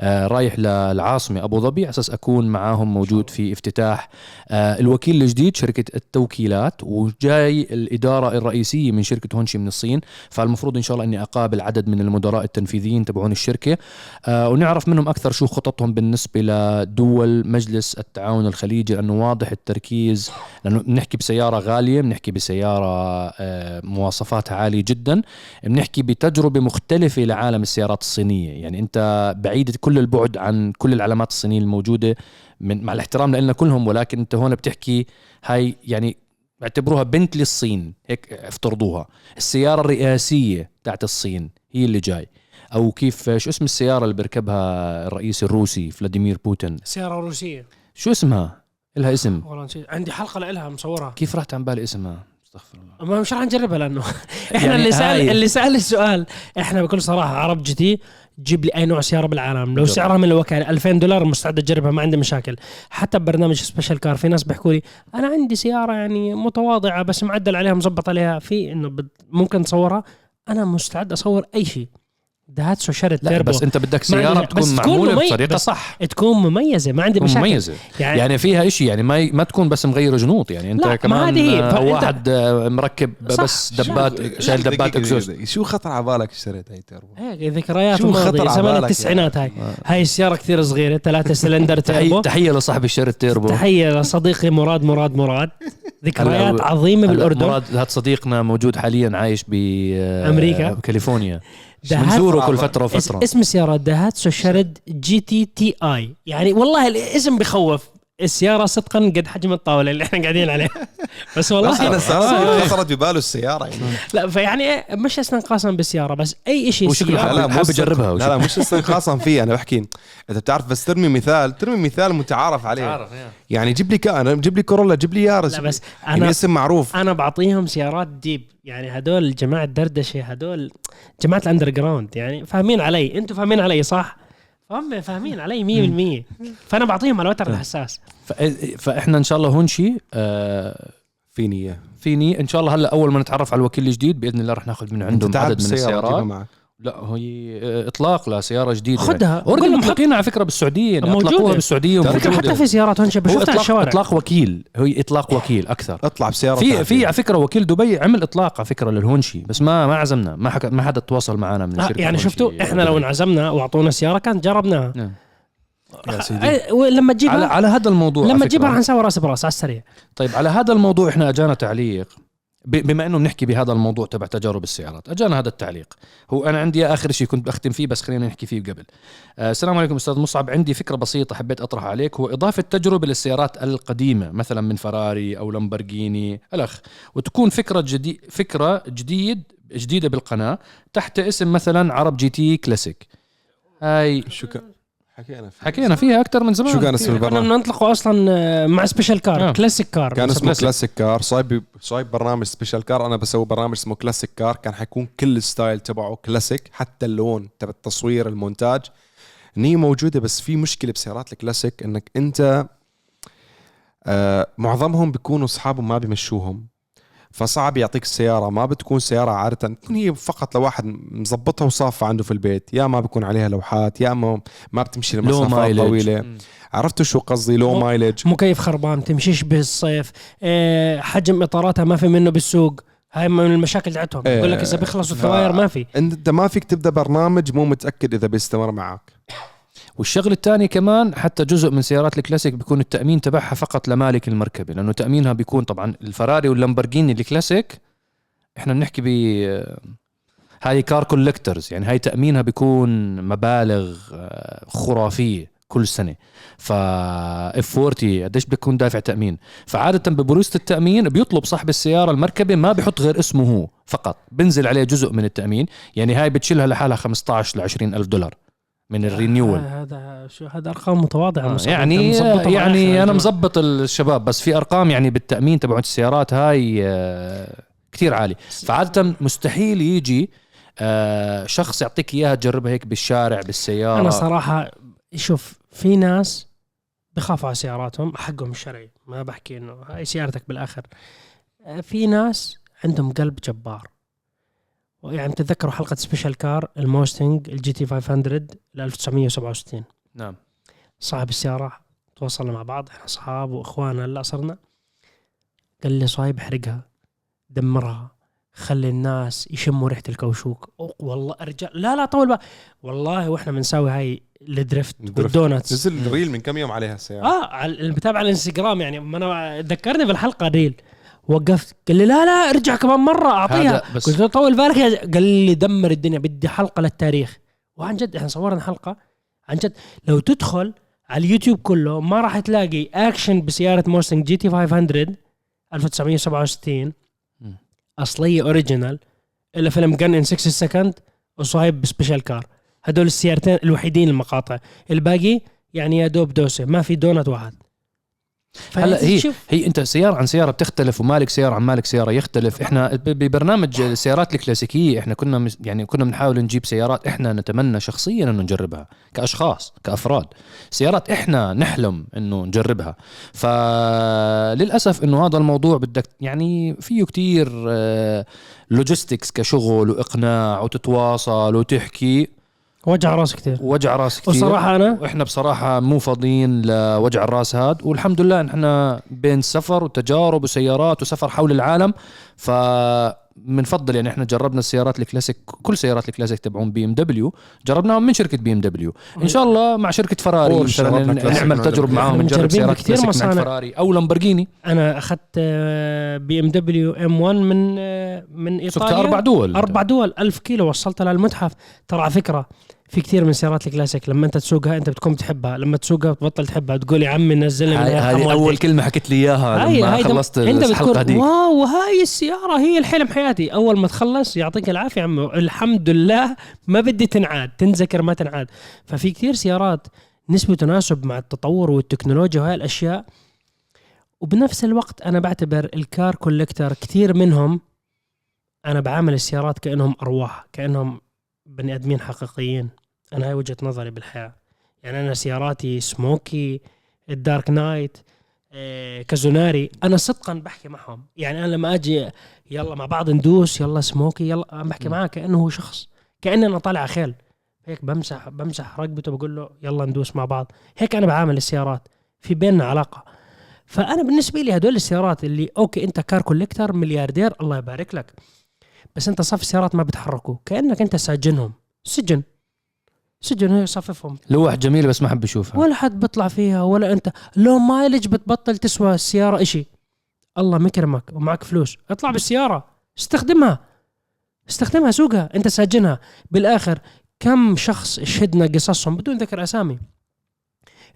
رايح للعاصمة أبو ظبي على أساس أكون معاهم موجود في افتتاح. آه الوكيل الجديد شركة التوكيلات وجاي الإدارة الرئيسية من شركة هونشي من الصين. فالمفروض إن شاء الله أني أقابل عدد من المدراء التنفيذيين تبعون الشركة. آه ونعرف منهم أكثر شو خططهم بالنسبة لدول مجلس التعاون الخليجي لأنه واضح التركيز لأنه بنحكي بسيارة غالية بنحكي بسيارة آه مواصفاتها عالية جدا. بنحكي بتجربة مختلفة لعالم السيارات الصينية. يعني أنت بعيد كل البعد عن كل العلامات الصينية الموجودة من مع الاحترام لنا كلهم ولكن أنت هون بتحكي هاي يعني اعتبروها بنت للصين هيك افترضوها. السيارة الرئاسية تاعت الصين هي اللي جاي. أو كيف شو اسم السيارة اللي بيركبها الرئيس الروسي فلاديمير بوتين؟ سيارة روسية. شو اسمها؟ إلها اسم. والله نسيت. عندي حلقة لها مصورها كيف راحت عن بالي اسمها؟ استغفر الله. ما مش راح نجربها لأنه إحنا يعني اللي سال اللي سأل السؤال. إحنا بكل صراحة عرب GT جيب لي أي نوع سيارة بالعالم. لو. سعرها من الوكالة 2000 دولار مستعد أجربها ما عندي مشاكل. حتى ببرنامج Special Car في ناس بيحكوا لي أنا عندي سيارة يعني متواضعة بس معدل عليها مزبط عليها. في إنه ممكن تصورها أنا مستعد أصور أي شيء. Daihatsu Charade turbo بس انت بدك ما سيارة تكون معمولة مميز- بطريقة صح. تكون مميزة. ما عندي تكون مشاكل. مميزة. يعني, يعني فيها إشي يعني ما ما تكون بس مغير جنوط. يعني أنت لا، ما كمان هذه هي. آه، واحد آه، مركب صح، بس Daihatsu Charade Daihatsu دقيقة. شو خطر على بالك اشتريت هاي تيربو؟ هيك ذكريات شو خطر على زمان التسعينات هاي. آه. هاي السيارة كثير صغيرة ثلاثة سلندر تيربو. تحية لصاحب ال Charade turbo. تحية لصديقي مراد مراد مراد. ذكريات عظيمة بالأردن. مراد هذا صديقنا موجود حاليا عايش ب أمريكا. بكاليفورنيا دهات- بنزوره كل فترة وفترة. اسم السياره Daihatsu Charade GTti. يعني والله الاسم بخوف السيارة صدقا قد حجم الطاولة اللي إحنا قاعدين عليها بس والله بس أنا استغربت خطرت بباله السيارة يعني. لا فيعني إيه، مش استنقاصا بالسيارة بس أي شيء سيارة- حابب- مو يجربها لا لا مش استنقاصا فيه أنا بحكي. انت بتعرف بس ترمي مثال ترمي مثال متعارف عليه. يعني جيب لي كان جيب لي Corolla جيب لي Yaris لا بس يعني أنا اسم معروف. أنا بعطيهم سيارات deep. يعني هدول جماعة دردشة هدول جماعة ال underground يعني فاهمين علي. أنتم فاهمين علي صح؟ هم فاهمين علي 100% فأنا بعطيهم على الوتر الحساس. ف- فإحنا إن شاء الله هونشي آه في نية. فيني إن شاء الله هلا أول ما نتعرف على الوكيل الجديد بإذن الله رح ناخذ من عندهم عدد من السيارات. لا هي آه، إطلاق لسياره جديدة. خدها. أوريدي وقول لهم حط مطلقين على فكرة بالسعودية يعني موجودة. اطلقوها بالسعوديه فكرة وموجودة. حتى في سيارات هون شفتها على الشوارع. إطلاق وكيل. هي إطلاق وكيل أكثر. أطلع بسيارة في. في على فكرة وكيل دبي عمل إطلاق على فكرة للهونشي بس ما ما عزمنا. ما حكى ما حدا تواصل معنا من آه، شركة يعني شفتوا إحنا لو انعزمنا وأعطونا سيارة كانت جربناها. نعم. يا سيدي. آه، ولما على تجيبها على هذا الموضوع على لما. تجيبها رح نسوي راس براس على السريع. طيب على هذا الموضوع إحنا أجانا تعليق. بما إنه بنحكي بهذا الموضوع تبع تجارب السيارات أجانا هذا التعليق. هو أنا عندي اخر شيء كنت بختم فيه بس خلينا نحكي فيه قبل. آه السلام عليكم أستاذ مصعب. عندي فكرة بسيطة حبيت أطرحها عليك. هو إضافة تجربة للسيارات القديمة مثلا من فراري أو لامبرجيني الأخ. وتكون فكرة جديد فكرة جديد جديدة بالقناة تحت اسم مثلا عرب GT classic. هاي. كان حكينا فيه. حكينا فيها أكثر من زمان شو كان اسم كنا البرنامج؟ بدنا نطلقه أصلا آه، مع Special Car آه. كلاسيك كار كان اسمه كلاسيك. كلاسيك كار صايب صايب برنامج Special Car أنا بسوي برنامج اسمه Classic Car كان حيكون كل ال style تبعه كلاسيك حتى اللون تبع التصوير المونتاج هي موجودة بس في مشكلة بسيارات الكلاسيك إنك أنت آه معظمهم بيكونوا أصحابهم ما بيمشوهم فصعب يعطيك السيارة ما بتكون سيارة عادة بتكون هي فقط لواحد مظبطها وصاففها عنده في البيت. يا ما بيكون عليها لوحات يا اما ما بتمشي لو لمسافات mileage طويلة. عرفتوا شو قصدي؟ لو مايلج مكيف خربان تمشيش بالصيف. آه، حجم إطاراتها ما في منه بالسوق. هاي من المشاكل تاعتهم. إيه، يقول لك إذا بيخلصوا التواير ما في. انت ما فيك تبدأ برنامج مو متأكد إذا بيستمر معك والشغل الثاني كمان حتى جزء من سيارات الكلاسيك بيكون التأمين تبعها فقط لمالك المركبة لأنه تأمينها بيكون طبعا الفراري واللامبرجيني الكلاسيك. إحنا بنحكي ب هاي car collectors يعني هاي تأمينها بيكون مبالغ آه، خرافية كل سنة. ف F 40 قديش بيكون دافع تأمين؟ فعادة ببوليصة التأمين بيطلب صاحب السيارة المركبة ما بيحط غير اسمه هو فقط بنزل عليه جزء من التأمين. يعني هاي بتشيلها لحالها 15 ل 20 ألف دولار. من ال renewal. هذا شو هذا أرقام متواضعة آه،. يعني يعني أنا. مزبط الشباب بس في أرقام يعني بالتأمين تبعت السيارات هاي آه، كتير عالي فعادة مستحيل يجي آه، شخص يعطيك إياها تجربها هيك بالشارع بالسيارة. أنا صراحة شوف في ناس بخافوا على سياراتهم حقهم الشرعي ما بحكي إنه هاي سيارتك بالآخر. آه، في ناس عندهم قلب جبار. يعني تتذكروا حلقة Special Car ال Mustang ال GT 500 ل 1967 نعم. صاحب السيارة تواصلنا مع بعض إحنا أصحاب واخوان هلا صرنا. قال لي صايب احرقها دمرها خلي الناس يشموا ريحة الكوشوك. والله أرجع لا لا طول بقى والله وإحنا بنساوي هاي ال drift. وال donuts. نزل reel من كم يوم عليها السيارة؟ آه بتابع على الإنستغرام يعني. ما أنا ذكرني بالحلقة reel. وقفت. قال لي لا لا ارجع كمان مرة أعطيها. بس قلت له طول بالك يا ج- قال لي دمر الدنيا بدي حلقة للتاريخ. وعن جد إحنا صورنا حلقة. عن جد لو تدخل على اليوتيوب كله ما راح تلاقي أكشن بسيارة Mustang GT 500 1967 مم. أصلية original. إلا فيلم Gone in 60 second وصايب ب Special Car. هدول السيارتين الوحيدين المقاطع. الباقي يعني يا دوب دوسة. ما في دونت واحد. هلا هي شوف هي انت سيارة عن سيارة بتختلف ومالك سيارة عن مالك سيارة يختلف. إحنا ببرنامج السيارات الكلاسيكية إحنا كنا يعني كنا بنحاول نجيب سيارات إحنا نتمنى شخصيا إنه نجربها كأشخاص كأفراد. سيارات إحنا نحلم إنه نجربها. فللأسف إنه هذا الموضوع بدك يعني فيه كتير logistics كشغل وإقناع وتتواصل وتحكي. وجع راس كثير. وجع راس كتير وصراحة أنا وإحنا بصراحة مو فاضيين لوجع الراس هاد. والحمد لله إن إحنا بين سفر وتجارب وسيارات وسفر حول العالم. فبنفضل يعني إحنا جربنا السيارات الكلاسيك كل سيارات الكلاسيك تبعون BMW جربناهم من شركة BMW. إن شاء الله مع شركة فراري مثلا نعمل تجربة. معاهم نجرب سيارات عند مصانع. فراري أو لامبرجيني. أنا أخذت BMW M 1 من آه، من إيطاليا. أربع دول. أربع دول. ألف كيلو وصلتها للمتحف. ترى على فكرة في كثير من سيارات الكلاسيك لما انت تسوقها انت بتكون بتحبها لما تسوقها بتبطل تحبها تقول يا عمي نزلني من هاي هذه أول. كلمة حكيت لي إياها لما هاي خلصت انت الحلقة هذيك. wow هاي السيارة هي الحلم حياتي أول ما تخلص يعطيك العافية عمي. الحمد لله ما بدي تنعاد تنذكر ما تنعاد. ففي كثير سيارات نسبة تناسب مع التطور والتكنولوجيا وهاي الأشياء. وبنفس الوقت أنا بعتبر ال car collector كثير منهم أنا بعامل السيارات كأنهم أرواح كأنهم بني آدمين حقيقيين. أنا هاي وجهة نظري بالحياة. يعني أنا سياراتي Smokey ال Dark Knight آه، كازوناري أنا صدقا بحكي معهم. يعني أنا لما أجي يلا مع بعض ندوس يلا سموكي يلا عم بحكي. معاه كأنه هو شخص كأني أنا طالع خيل. هيك بمسح بمسح رقبته بقول له يلا ندوس مع بعض. هيك أنا بعامل السيارات في بيننا علاقة. فأنا بالنسبة لي هدول السيارات اللي okay أنت car collector ملياردير الله يبارك لك. بس أنت صف السيارات ما بتحركوا كأنك أنت ساجنهم. سجن. سجن هي صففهم لوح جميلة بس ما حب اشوفها ولا حد بيطلع فيها ولا أنت. low mileage بتبطل تسوى السياره إشي. الله مكرمك ومعك فلوس. اطلع بالسيارة. استخدمها. استخدمها سوقها. أنت ساجنها. بالآخر كم شخص شهدنا قصصهم؟ بدون ذكر أسامي.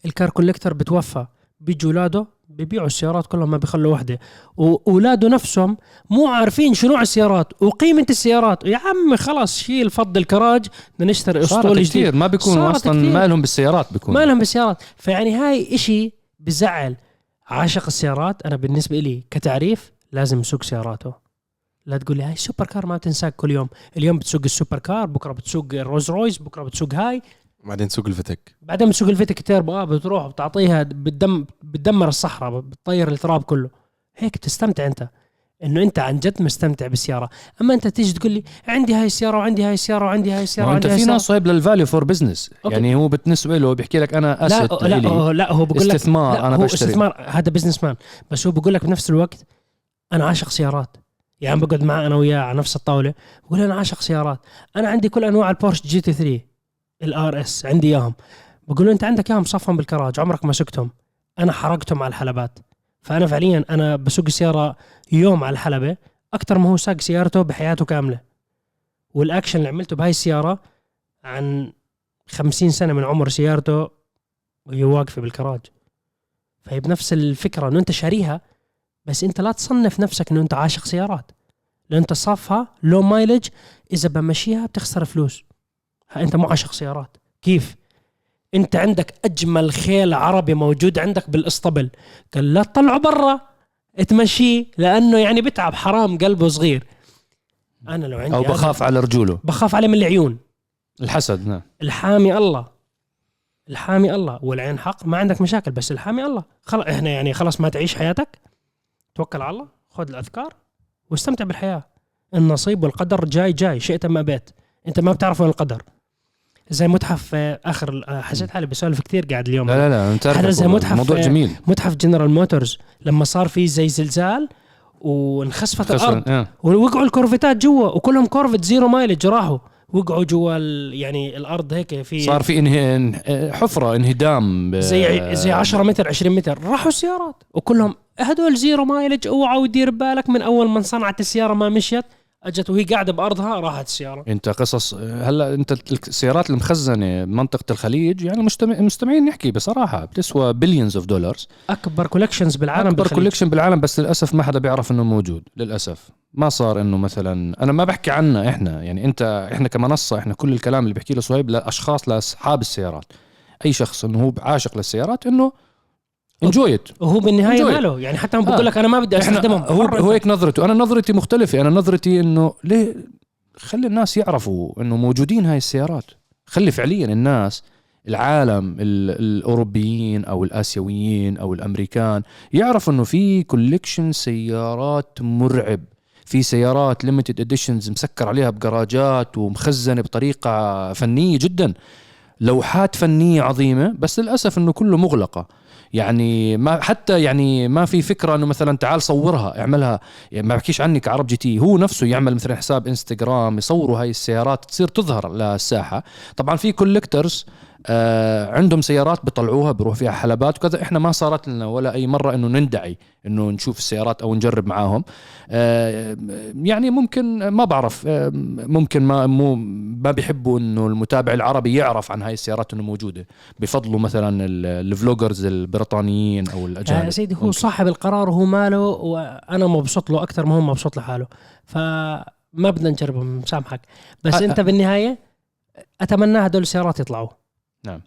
الكار كوليكتر بتوفى. بيجوا اولاده بيبيعوا السيارات كلهم ما بيخلوا وحدة. وأولاده نفسهم مو عارفين شنو السيارات. وقيمة السيارات. يا عم خلاص شيل فض الكراج بدنا نشتري أسطول جديد. ما بيكونوا صارت أصلا. ما لهم بالسيارات بيكونوا ما لهم بالسيارات. فيعني هاي إشي بزعل. عاشق السيارات. أنا بالنسبة لي كتعريف لازم يسوق سياراته. لا تقول لي هاي ال super car ما بتنساق كل يوم. اليوم بتسوق ال super car بكرة بتسوق ال Rolls Royce بكرة بتسوق هاي. بعدين سوق ال VTC. بعدين بتسوق ال VTC turbo آه بتروح بتعطيها بتدم بتدمر الصحراء بتطير التراب كله. هيك بتستمتع انت. انه انت عن جد مستمتع بالسيارة. اما انت تيجي تقول لي عندي هاي السيارة وعندي هاي السيارة وعندي هاي السيارة ما انت وعندي هاي في. ناس صايب لل value for business. يعني هو بالنسبة له بيحكي لك أنا لا asset لا إلي. هو لا هو بقول لك استثمار لا أنا هو بشتري. استثمار. هذا businessman بس هو بقول لك بنفس الوقت أنا عاشق سيارات. يعني بقعد معه أنا وياه على نفس الطاولة. بقول أنا عاشق سيارات. أنا عندي كل أنواع ال Porsche GT 3 ال RS عندي إياهم. بقول له أنت عندك إياهم صفهم بالكراج عمرك ما سقتهم أنا حرقتهم على الحلبات. فأنا فعليا أنا بسوق السيارة يوم على الحلبة أكثر ما هو ساق سيارته بحياته كاملة. والأكشن اللي عملته بهاي السيارة عن خمسين سنة من عمر سيارته وهي واقفة بالكراج. فهي بنفس الفكرة إنه أنت شاريها بس أنت لا تصنف نفسك إنه أنت عاشق سيارات. لأن أنت صافها لو مايلج إذا بمشيها بتخسر فلوس. أنت مو عاشق سيارات كيف؟ أنت عندك أجمل خيل عربي موجود عندك بالإسطبل. قال لا تطلعه برا تمشيه لأنه يعني بتعب حرام قلبه صغير. أنا لو عندي أو بخاف على رجوله. بخاف عليه من العيون. الحسد نعم. الحامي الله. الحامي الله. والعين حق ما عندك مشاكل بس الحامي الله. خلاص إحنا يعني خلاص ما تعيش حياتك. توكل على الله خذ الأذكار واستمتع بالحياة. النصيب والقدر جاي جاي. شئت ما بيت أنت ما بتعرف وين القدر. زي متحف آه، آخر آه، حسيت حالي بسولف كثير قاعد اليوم. لا لا لا انت زي متحف- موضوع جميل. متحف جنرال موتورز لما صار في زي زلزال وانخسفت الأرض آه. ووقعوا الكورفتات جوا وكلهم كورفت zero mileage راحوا. وقعوا جوا يعني الأرض هيك في صار في انه... حفرة انهدام زي زي 10 متر 20 متر. راحوا السيارات وكلهم هدول zero mileage اوعى ودير بالك من أول ما صنعت السيارة ما مشيت. أجت وهي قاعدة بأرضها راحت السياره أنت قصص هلا أنت السيارات المخزنة بمنطقه الخليج يعني مستمع مستمعين نحكي بصراحة بتسوى billions of dollars أكبر collections بالعالم أكبر. collection بالعالم بس للأسف ما حدا بيعرف إنه موجود للأسف. ما صار إنه مثلا أنا ما بحكي عنا إحنا يعني أنت إحنا كمنصة إحنا كل الكلام اللي بحكي له صهيب لأشخاص لأصحاب السيارات. أي شخص إنه هو عاشق للسيارات إنه enjoy it وهو بالنهاية Enjoy. ماله. يعني حتى هو آه. بقول لك أنا ما بدي أستخدمهم. هو هو. هيك نظرته. أنا نظرتي مختلفة. أنا نظرتي إنه ليه خلي الناس يعرفوا إنه موجودين هاي السيارات. خلي فعليا الناس العالم ال- الأوروبيين أو الآسيويين أو الأمريكان يعرفوا إنه في collection سيارات مرعب. في سيارات limited editions مسكر عليها بجراجات ومخزنة بطريقة فنية جدا. لوحات فنية عظيمة بس للأسف إنه كله مغلقة. يعني ما حتى يعني ما في فكرة إنه مثلا تعال صورها اعملها. يعني ما بحكيش عني كعرب GT. هو نفسه يعمل مثلا حساب إنستغرام يصوروا هاي السيارات تصير تظهر للساحة. طبعا في collectors آه عندهم سيارات بيطلعوها بيروح فيها حلبات وكذا. إحنا ما صارت لنا ولا أي مرة إنه ندعي إنه نشوف السيارات أو نجرب معاهم. آه يعني ممكن ما بعرف آه ممكن ما مو ما بيحبوا إنه المتابع العربي يعرف عن هاي السيارات إنه موجودة. بفضلوا مثلا ال- الفلوجرز البريطانيين أو الأجانب. يا سيدي هو ممكن. صاحب القرار وهو ماله وأنا مبسوط له أكثر ما هو مبسوط لحاله. فما بدنا نجربهم مسامحك بس أ- أنت بالنهاية أتمنى هدول السيارات يطلعوا. نعم.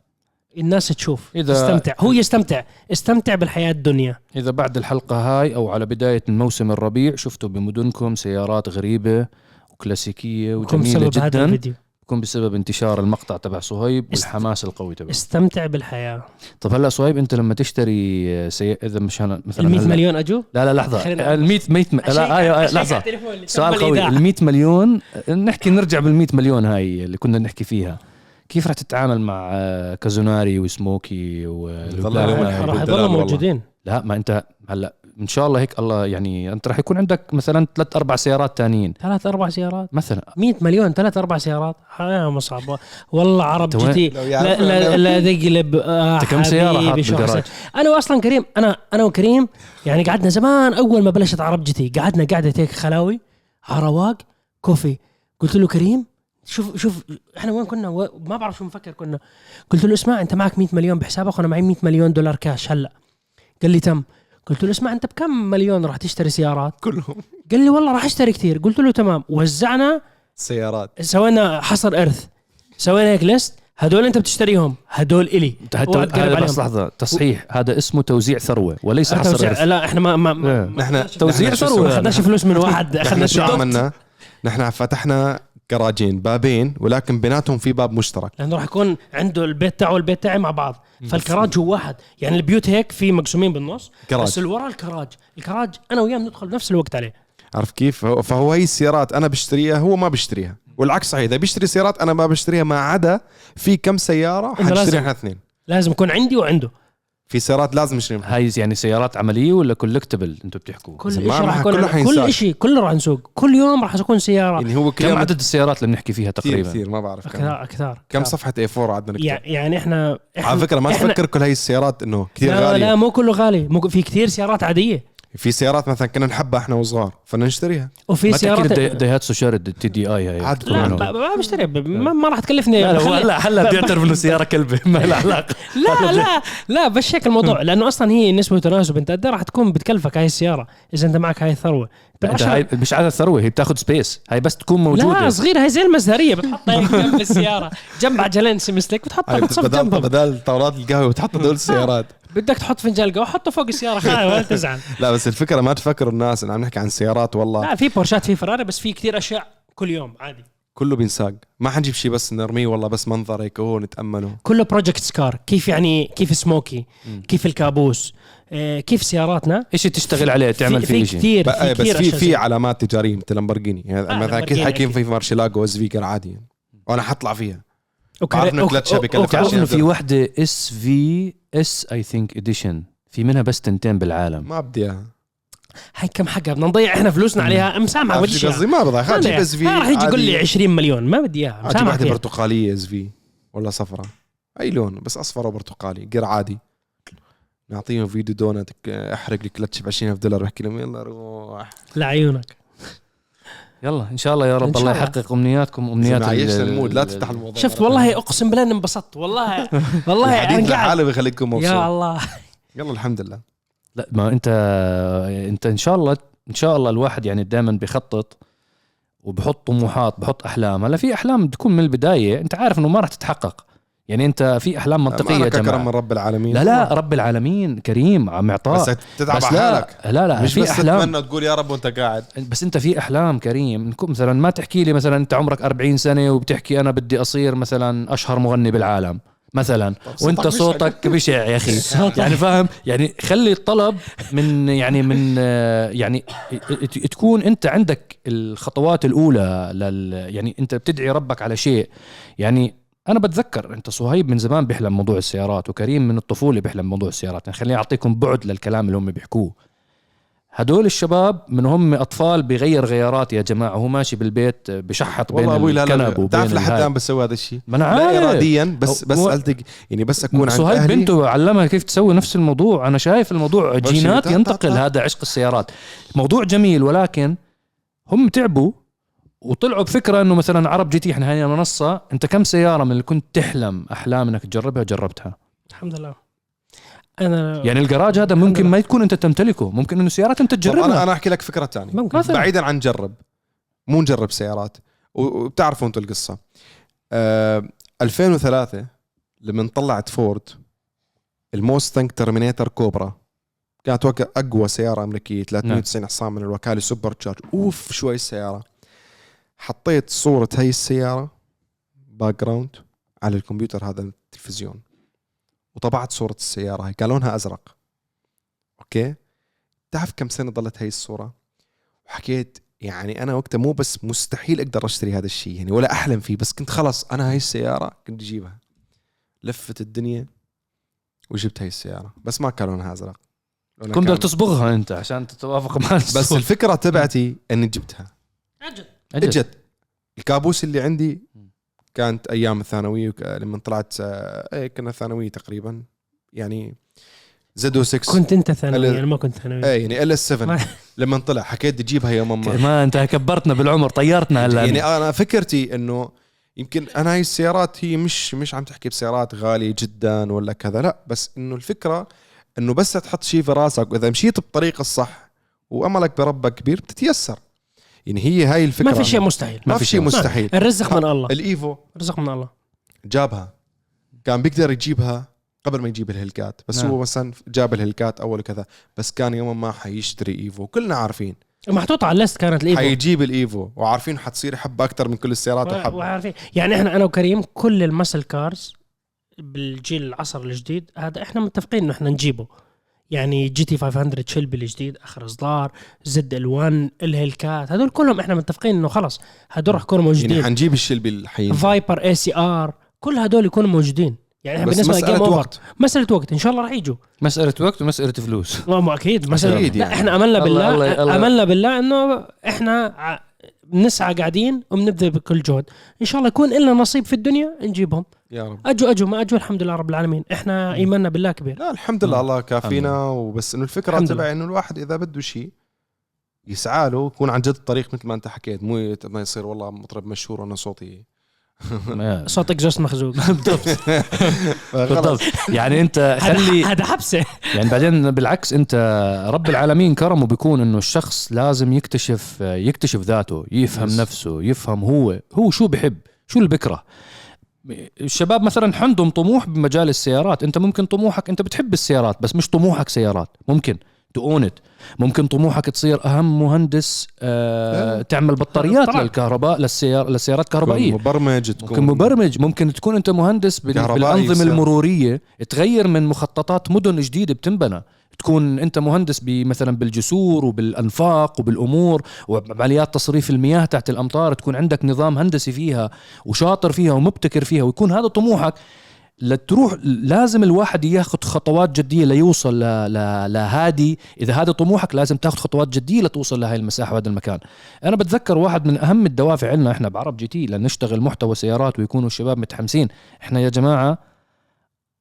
الناس تشوف إذا- تستمتع. هو يستمتع استمتع بالحياة الدنيا. إذا بعد الحلقة هاي أو على بداية الموسم الربيع شفتوا بمدنكم سيارات غريبة وكلاسيكية وجميلة سبب هذا جدا. الفيديو. بيكون بسبب انتشار المقطع تبع صهيب والحماس القوي تبعه. استمتع بالحياة. طب هلا صهيب أنت لما تشتري سي... إذا مش أنا مثلا ال 100 هلا- مليون اجوا لا لا لحظة. ال 100 100 م... لا آه آه لحظة. سؤال قوي. ال 100 مليون نحكي نرجع بال 100 مليون هاي اللي كنا نحكي فيها. كيف راح تتعامل مع آه، كازوناري وسموكي؟ يضل- راح يضلوا. موجودين. لا ما انت هلا إن شاء الله هيك الله يعني أنت راح يكون عندك مثلا ثلاث أربع سيارات تانيين. ثلاث أربع سيارات؟ مثلا. 100 مليون ثلاث أربع سيارات؟ يا مصعب والله عرب جدي لا لا لا دقلب آه أنت كم سيارة بالجراج. أنا أصلا كريم أنا أنا وكريم يعني قعدنا زمان أول ما بلشت عرب جتي قعدنا قعدة هيك خلاوي عرواق كوفي. قلت له كريم شوف شوف إحنا وين كنا؟ و- ما بعرف شو مفكر كنا. قلت له اسمع أنت معك 100 مليون بحسابك وأنا معي 100 مليون دولار كاش هلأ. قال لي تم. قلت له اسمع أنت بكم مليون راح تشتري سيارات؟ كلهم. قال لي والله راح أشتري كثير. قلت له تمام. وزعنا سيارات. سوينا حصر إرث. سوينا هيك ليست هدول أنت بتشتريهم. هدول إلي. هذا. بس لحظة. تصحيح. هذا اسمه توزيع ثروة وليس أنت حصر وزع- إرث. لا إحنا ما ما, ما إيه. أخذناش- توزيع ثروة. ما؟ اخذناش فلوس من واحد. إحنا اخذنا شو. عملنا؟ نحن فتحنا كراجين بابين ولكن بيناتهم في باب مشترك. لأنه راح يكون عنده البيت تاعه والبيت تاعي مع بعض. فالكراج هو واحد. يعني البيوت هيك في مقسومين بالنص كراج. بس اللي ورا الكراج. الكراج أنا وياه بندخل بنفس الوقت عليه. عارف كيف؟ فهو- هي السيارات أنا بشتريها هو ما بيشتريها. والعكس صحيح إذا بيشتري سيارات أنا ما بشتريها ما عدا في كم سيارة. حنشتريها إحنا اثنين. لازم يكون عندي وعنده. في سيارات لازم نشتريها هاي يعني سيارات عملية ولا كولكتبل أنتم بتحكوا؟ كل شيء ما راح يكون كله عندنا. كل. شيء كله راح نسوق كل يوم راح يكون سيارة. يعني هو كم عدد السيارات اللي بنحكي فيها كثير تقريبا؟ كثير ما بعرف كم. كثار كثار كم. صفحة اي 4 عندنا نكتب يع- يعني إحنا على فكرة ما إحنا- تفكر كل هاي السيارات إنه كثير لا غالية. لا مو كله غالي. مو في كثير سيارات عادية. في سيارات مثلا كنا نحبها إحنا وصغار فبدنا نشتريها. وفي ما تحكي سيارات دايهاتسو شارد التي دي آي هاي عاد لا ما بشتري ب- ما, ما راح تكلفني. لا لا هلا هلا بيعترف انه سيارة كلبه ما لها علاقة. لا لا لا بشيك الموضوع لأنه أصلا هي نسبة وتناسب أنت قد إيه راح تكون بتكلفك هاي السيارة إذا أنت معك هاي الثروة؟ لا، أنت هاي مش على الثروة هي بتاخذ سبيس هاي بس تكون لا موجوده صغيرة هي زي المزهرية بتحطها هيك جنب السيارة. جنب عجلين سمسلك بتحطها بتصف بدل جنبهم بدل طاولات القهوة بتحط هدول السيارات. بدك تحط فنجان قهوة حطه فوق السيارة خلاص ولا تزعل. لا بس الفكرة ما تفكروا الناس إن عم نحكي عن سيارات والله. لا في بورشات في فراري بس في كثير أشياء كل يوم عادي. كله بينساق. ما حنجيب شيء بس نرميه والله بس منظر هيك اوه نتأمله. كله بروجكت سكار كيف يعني كيف سموكي كيف الكابوس آه، كيف سياراتنا. شيء تشتغل عليه؟ تعمل في, فيه في شيء كثير في بس في في علامات تجارية مثل لامبورجيني يعني آه، مثلا أكيد حيكون أكيد. في مارشيلاغو وزفيجر عادي. وأنا حطلع فيها. أوكي. تعرف عشان انه في وحدة اس في اس اي ثينك اديشن في منها بس تنتين بالعالم. ما بدي إياها. هاي كم حقها؟ بدنا نضيع إحنا فلوسنا عليها. مسامح عارف بديش شو قصدي ما بضيع. خلينا نجيب اس في راح يجي يقول لي 20 مليون. ما بدي إياها. أجيب مسامح واحدة فيها. برتقالية اس في ولا صفراء أي لون بس أصفر وبرتقالي قر عادي. نعطيهم فيديو دونت احرق لي كلتش ب 20000 دولار. بحكي لهم يلا روح. لعيونك. يلا إن شاء الله يا رب الله. يحقق أمنياتكم أمنيات عايشنا ال- المود لا تفتح الموضوع. شفت والله. أقسم بالله إني انبسطت. والله والله الحديث لحاله بيخليكم مبسوط. يا الله. يلا الحمد لله. لا ما أنت أنت إن شاء الله إن شاء الله الواحد يعني دائما بيخطط وبحط طموحات بحط أحلام. هلا في أحلام بتكون من البداية أنت عارف إنه ما راح تتحقق. يعني انت في أحلام منطقية يا كرم من جماعة. رب العالمين. لا لا رب العالمين كريم عم بس تتعب بس لا حالك. لا لا مش في بس أحلام. تتمنى تقول يا رب وأنت قاعد. بس أنت في أحلام كريم. مثلا ما تحكي لي مثلا أنت عمرك 40 سنة وبتحكي أنا بدي أصير مثلا أشهر مغني بالعالم مثلا. وأنت صوتك بشع يا أخي. يعني فاهم؟ يعني خلي الطلب من يعني من يعني تكون أنت عندك الخطوات الأولى لل يعني أنت بتدعي ربك على شيء. يعني أنا بتذكر أنت صهيب من زمان بيحلم موضوع السيارات وكريم من الطفولة بيحلم موضوع السيارات. يعني خليني أعطيكم بعد للكلام اللي هم بيحكوه. هدول الشباب من هم أطفال بغير غيارات يا جماعة. هو ماشي بالبيت بشحط بين والله أبوي لا الكنب لا. وبين بتعرف لحد. الآن بسوي هذا الشيء ما أنا لا عارف. اراديا بس بس التق يعني بس أكون عند أهلي. بنته علمها كيف تسوي نفس الموضوع. أنا شايف الموضوع جينات شيء- ينتقل هذا عشق السيارات. موضوع جميل ولكن هم تعبوا وطلعوا بفكرة إنه مثلا عرب GT إحنا هاي منصه أنت كم سيارة من اللي كنت تحلم أحلام إنك تجربها جربتها الحمد لله. أنا يعني الجراج هذا ممكن ما تكون أنت تمتلكه ممكن إنه سيارات أنت طب أنا تجربها. أنا أحكي لك فكرة ثانية ممكن. مثلا. بعيدا عن نجرب مو نجرب سيارات. وبتعرفوا أنتم القصة. آه 2003 لما طلعت فورد الموستنج ترمينيتر كوبرا كانت أقوى سيارة أمريكية 390 حصان من الوكالة supercharged أوف شوي السياره حطيت صورة هاي السيارة background على الكمبيوتر هذا التلفزيون. وطبعت صورة السيارة هاي كان لونها أزرق. Okay؟ تعرف كم سنة ضلت هاي الصورة؟ وحكيت يعني أنا وقتها مو بس مستحيل أقدر أشتري هذا الشيء يعني ولا أحلم فيه بس كنت خلاص أنا هاي السيارة كنت أجيبها. لفت الدنيا وجبت هاي السيارة بس ما كان لونها أزرق. لونها كنت بدك تصبغها أنت عشان تتوافق مع بس الصورة. الفكرة تبعتي إني جبتها. أجل. إجت. الكابوس اللي عندي كانت أيام الثانوية وك- لما طلعت إيه كنا ثانوية تقريبا. يعني زدو 6 كنت أنت ثانوي أنا ما كنت ثانوي إيه يعني ال اس 7 ما- لما طلع حكيت بدي اجيبها يا ماما. ما أنت كبرتنا بالعمر طيرتنا هلا. يعني أنا فكرتي إنه يمكن أنا هاي السيارات هي مش مش عم تحكي بسيارات غالية جدا ولا كذا. لا بس إنه الفكرة إنه بس تحط شيء في راسك. وإذا مشيت بالطريق الصح وأملك بربك كبير بتتيسر. يعني هي هاي الفكرة ما في شيء مستحيل. ما في شيء مستحيل. الرزق من الله. الإيفو الرزق من الله. جابها. كان بيقدر يجيبها قبل ما يجيب الهلكات بس نعم. هو مثلا جاب الهلكات أول وكذا. بس كان يوما ما حيشتري إيفو. كلنا عارفين. محطوطه على ال list كانت الإيفو. حيجيب الإيفو. وعارفين حتصير حبة أكثر من كل السيارات و- وحبه وعارفين. يعني إحنا أنا وكريم كل ال muscle cars بالجيل العصر الجديد هذا إحنا متفقين إنه إحنا نجيبه. يعني GT 500 شلبي الجديد آخر إصدار ZL1 الهيلكات هذول كلهم إحنا متفقين إنه خلاص هدول راح يكونوا يعني موجودين. حنجيب الشلبي الحين فايبر اي سي ار كل هدول يكونوا موجودين. يعني إحنا بالنسبة مسألة لجيم أوفر. وقت مسألة وقت إن شاء الله راح يجوا. مسألة وقت ومسألة فلوس. ما مو أكيد مسألة أكيد لا يعني. إحنا أملنا الله- بالله الله- الله- أملنا بالله إنه إحنا بنسعى قاعدين وبنبذل بكل جهد. إن شاء الله يكون لنا نصيب في الدنيا نجيبهم. يا رب. اجوا اجوا ما اجوا الحمد لله رب العالمين. إحنا إيماننا بالله كبير. لا الحمد لله الله كافينا وبس إنه الفكرة الحمد تبع إنه الواحد إذا بده شيء يسعى له يكون عن جد الطريق مثل ما أنت حكيت. مو ما يصير والله مطرب مشهور وأنا صوتي. ما- صوت اكزوست مخزوق. بالضبط. يعني أنت خلي هذا حبسة. يعني بعدين بالعكس أنت رب العالمين كرمه بيكون إنه الشخص لازم يكتشف يكتشف ذاته يفهم. نفسه يفهم هو هو شو بحب شو اللي بكره الشباب مثلا عندهم طموح بمجال السيارات. أنت ممكن طموحك أنت بتحب السيارات بس مش طموحك سيارات. ممكن. تؤونت ممكن طموحك تصير أهم مهندس آه. تعمل بطاريات طبعاً. للكهرباء للسيار للسيارات تكون كهربائيه مبرمج ممكن تكون مبرمج ممكن تكون أنت مهندس بالأنظمة يصير. المرورية تغير من مخططات مدن جديدة بتنبنى تكون أنت مهندس مثلا بالجسور وبالأنفاق وبالأمور وعمليات تصريف المياه تحت الأمطار تكون عندك نظام هندسي فيها وشاطر فيها ومبتكر فيها ويكون هذا طموحك لتروح لازم الواحد ياخذ خطوات جدية ليوصل ل- ل- لهادي إذا هذا طموحك لازم تاخذ خطوات جدية لتوصل لهي المساحة وهذا المكان. أنا بتذكر واحد من أهم الدوافع عندنا إحنا بعرب جي تي لنشتغل محتوى سيارات ويكونوا الشباب متحمسين. إحنا يا جماعة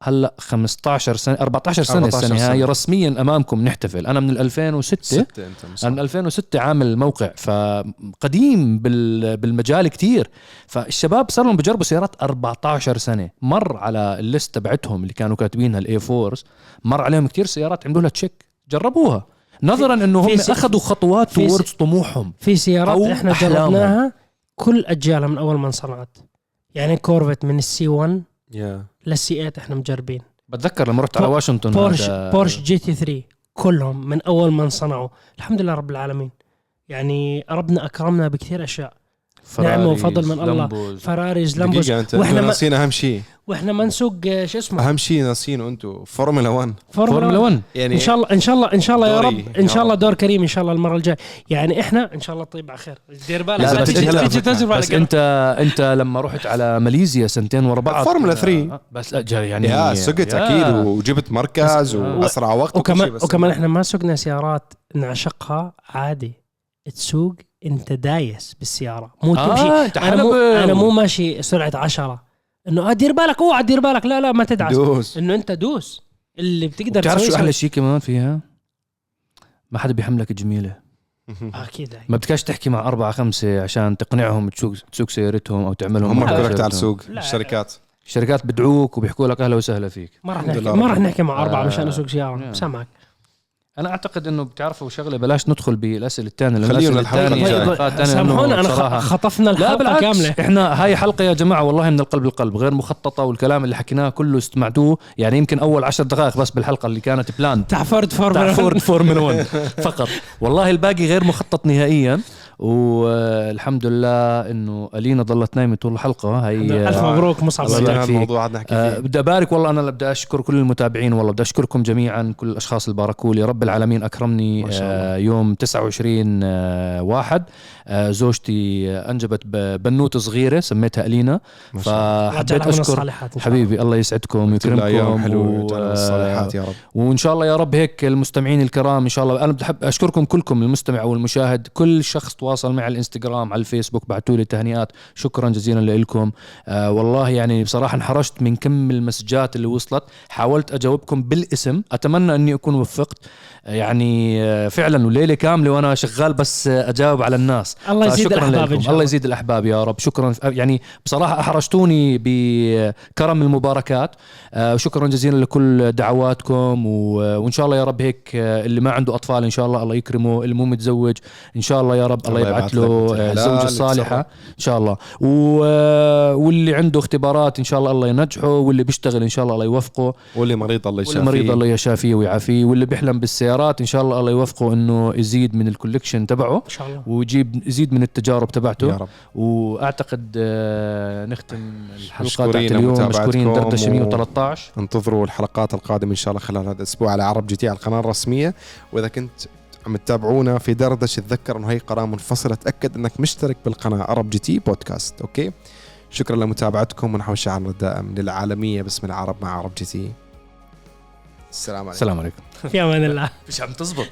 هلأ 15 سنة 14 سنة 14 السنة سنة. هاي رسميا أمامكم نحتفل. أنا من 2006 ستة أنت أنا من 2006 عامل موقع فقديم بال- بالمجال كتير. فالشباب صار لهم بجربوا سيارات 14 سنة. مر على ال list تبعتهم اللي كانوا كاتبينها الاي فورس. مر عليهم كتير سيارات عملوا لها check جربوها. نظرا إنه هم سي- أخذوا خطوات towards طموحهم. في سيارات إحنا أحلامهم. جربناها كل أجيالها من أول ما انصنعت. يعني كورفت من ال C 1 يا لل C 8 إحنا مجربين. بتذكر لما رحت على واشنطن بورش بورش GT 3 كلهم من أول ما انصنعوا الحمد لله رب العالمين. يعني ربنا أكرمنا بكثير أشياء. Ferraris، نعمة وفضل من الله. Ferraris Lambos. وإحنا ناسين أهم شيء وإحنا ما نسوق آه، شو اسمه؟ أهم شيء ناسينه أنتم فورمولا 1 فورمولا 1 يعني إن شاء الله إن شاء الله إن شاء الله يا رب إن شاء الله. دور كريم إن شاء الله المرة الجاية. يعني إحنا إن شاء الله طيب على خير. دير بالك. بس تجربه بس أنت أنت لما رحت على ماليزيا سنتين ورا بعض فورمولا آه، 3. بس لا جا- يعني يا سقت. أكيد وجبت مركز بس- وأسرع وقت وكمان بس وكمان إحنا ما سوقنا سيارات نعشقها عادي. تسوق انت دايس بالسيارة مو تمشي آه أنت أنا مو أنا مو ماشي سرعة عشرة إنه آه دير بالك اوعى دير بالك لا لا ما تدعس دوس إنه أنت دوس اللي بتقدر بتعرف شو أحلى. شيء كمان فيها؟ ما حدا بيحملك جميلة أكيد ما بدكش تحكي مع أربعة خمسة عشان تقنعهم تسوق تسوق سيارتهم أو تعملهم هم مرة بيقولوا لك تعال. سوق. الشركات الشركات بدعوك وبيحكوا لك أهلا وسهلا فيك ما راح نحكي ما راح نحكي مع أربعة آه. مشان اسوق سيارة نعم. سامعك أنا أعتقد إنه بتعرفوا شغلة بلاش ندخل بالأسئلة الثانية لأن خلينا الجاية. الحلقات الثانية سامحونا أنا خطفنا لا الحلقة بالعكس. كاملة. إحنا هاي حلقة يا جماعة والله من القلب للقلب غير مخططة والكلام اللي حكيناه كله استمعتوه يعني يمكن أول عشر دقائق بس بالحلقة اللي كانت plan تاع فورد فورمولا فورد فورمولا 1 فقط. والله الباقي غير مخطط نهائيا. والحمد لله إنه ألينا ضلت نايمة طول الحلقة هي ألف مبروك مصعب الله. يبارك فيك. الموضوع قعدنا نحكي فيه بدي أبارك والله أنا بدي أشكر كل المتابعين والله بدي أشكركم جميعا كل الأشخاص اللي باركوا لي رب العالمين أكرمني. آه يوم 29 آه واحد آه زوجتي آه، أنجبت ب- بنوته صغيرة سميتها ألينا. فحبيت أشكر. حبيبي الله. يسعدكم ويكرمكم حلوة و- وجعلنا من الصالحات يا رب. وإن شاء الله يا رب هيك المستمعين الكرام إن شاء الله. أنا بدي احب أشكركم كلكم المستمع والمشاهد. كل شخص تواصل معي على الإنستغرام على الفيسبوك بعثوا لي تهنئات شكرا جزيلا لكم. آه والله يعني بصراحة انحرجت من كم المسجات اللي وصلت. حاولت أجاوبكم بالاسم. أتمنى أني أكون وفقت. يعني آه فعلا وليلة كاملة وأنا شغال بس آه أجاوب على الناس. الله يزيد الأحباب. إن شاء الله الله. يزيد الأحباب يا رب. شكرا. يعني بصراحة أحرجتوني بكرم المباركات. آه، شكرا جزيلا لكل دعواتكم وإن شاء الله يا رب هيك آه، اللي ما عنده أطفال إن شاء الله الله يكرمه. اللي مو متزوج إن شاء الله يا رب الله الله يبعث له آه، الزوجه الصالحه. إن شاء الله. و- واللي عنده اختبارات إن شاء الله الله ينجحه. واللي بيشتغل إن شاء الله الله يوفقه. واللي مريض الله يشافيه. واللي مريض الله يشافيه ويعافيه. واللي بيحلم بالسيارات إن شاء الله الله يوفقه إنه يزيد من الكوليكشن تبعه. إن شاء الله. ويجيب يزيد من التجارب تبعته. يا رب. وأعتقد آه، نختم الحلقة تاعت اليوم. مشكورين دردشه و- 113 انتظروا الحلقات القادمة إن شاء الله خلال هذا الأسبوع على عرب GT على القناة الرسمية. وإذا كنت عم تتابعونا في دردشة تذكر إنه هي قناه منفصلة. تأكد إنك مشترك بالقناة عرب GT بودكاست. okay؟ شكرا لمتابعتكم ونحو شعارنا الدائم للعالميه باسم العرب مع عرب GT. السلام عليكم. السلام عليكم. في أمان الله. مش عم تزبط.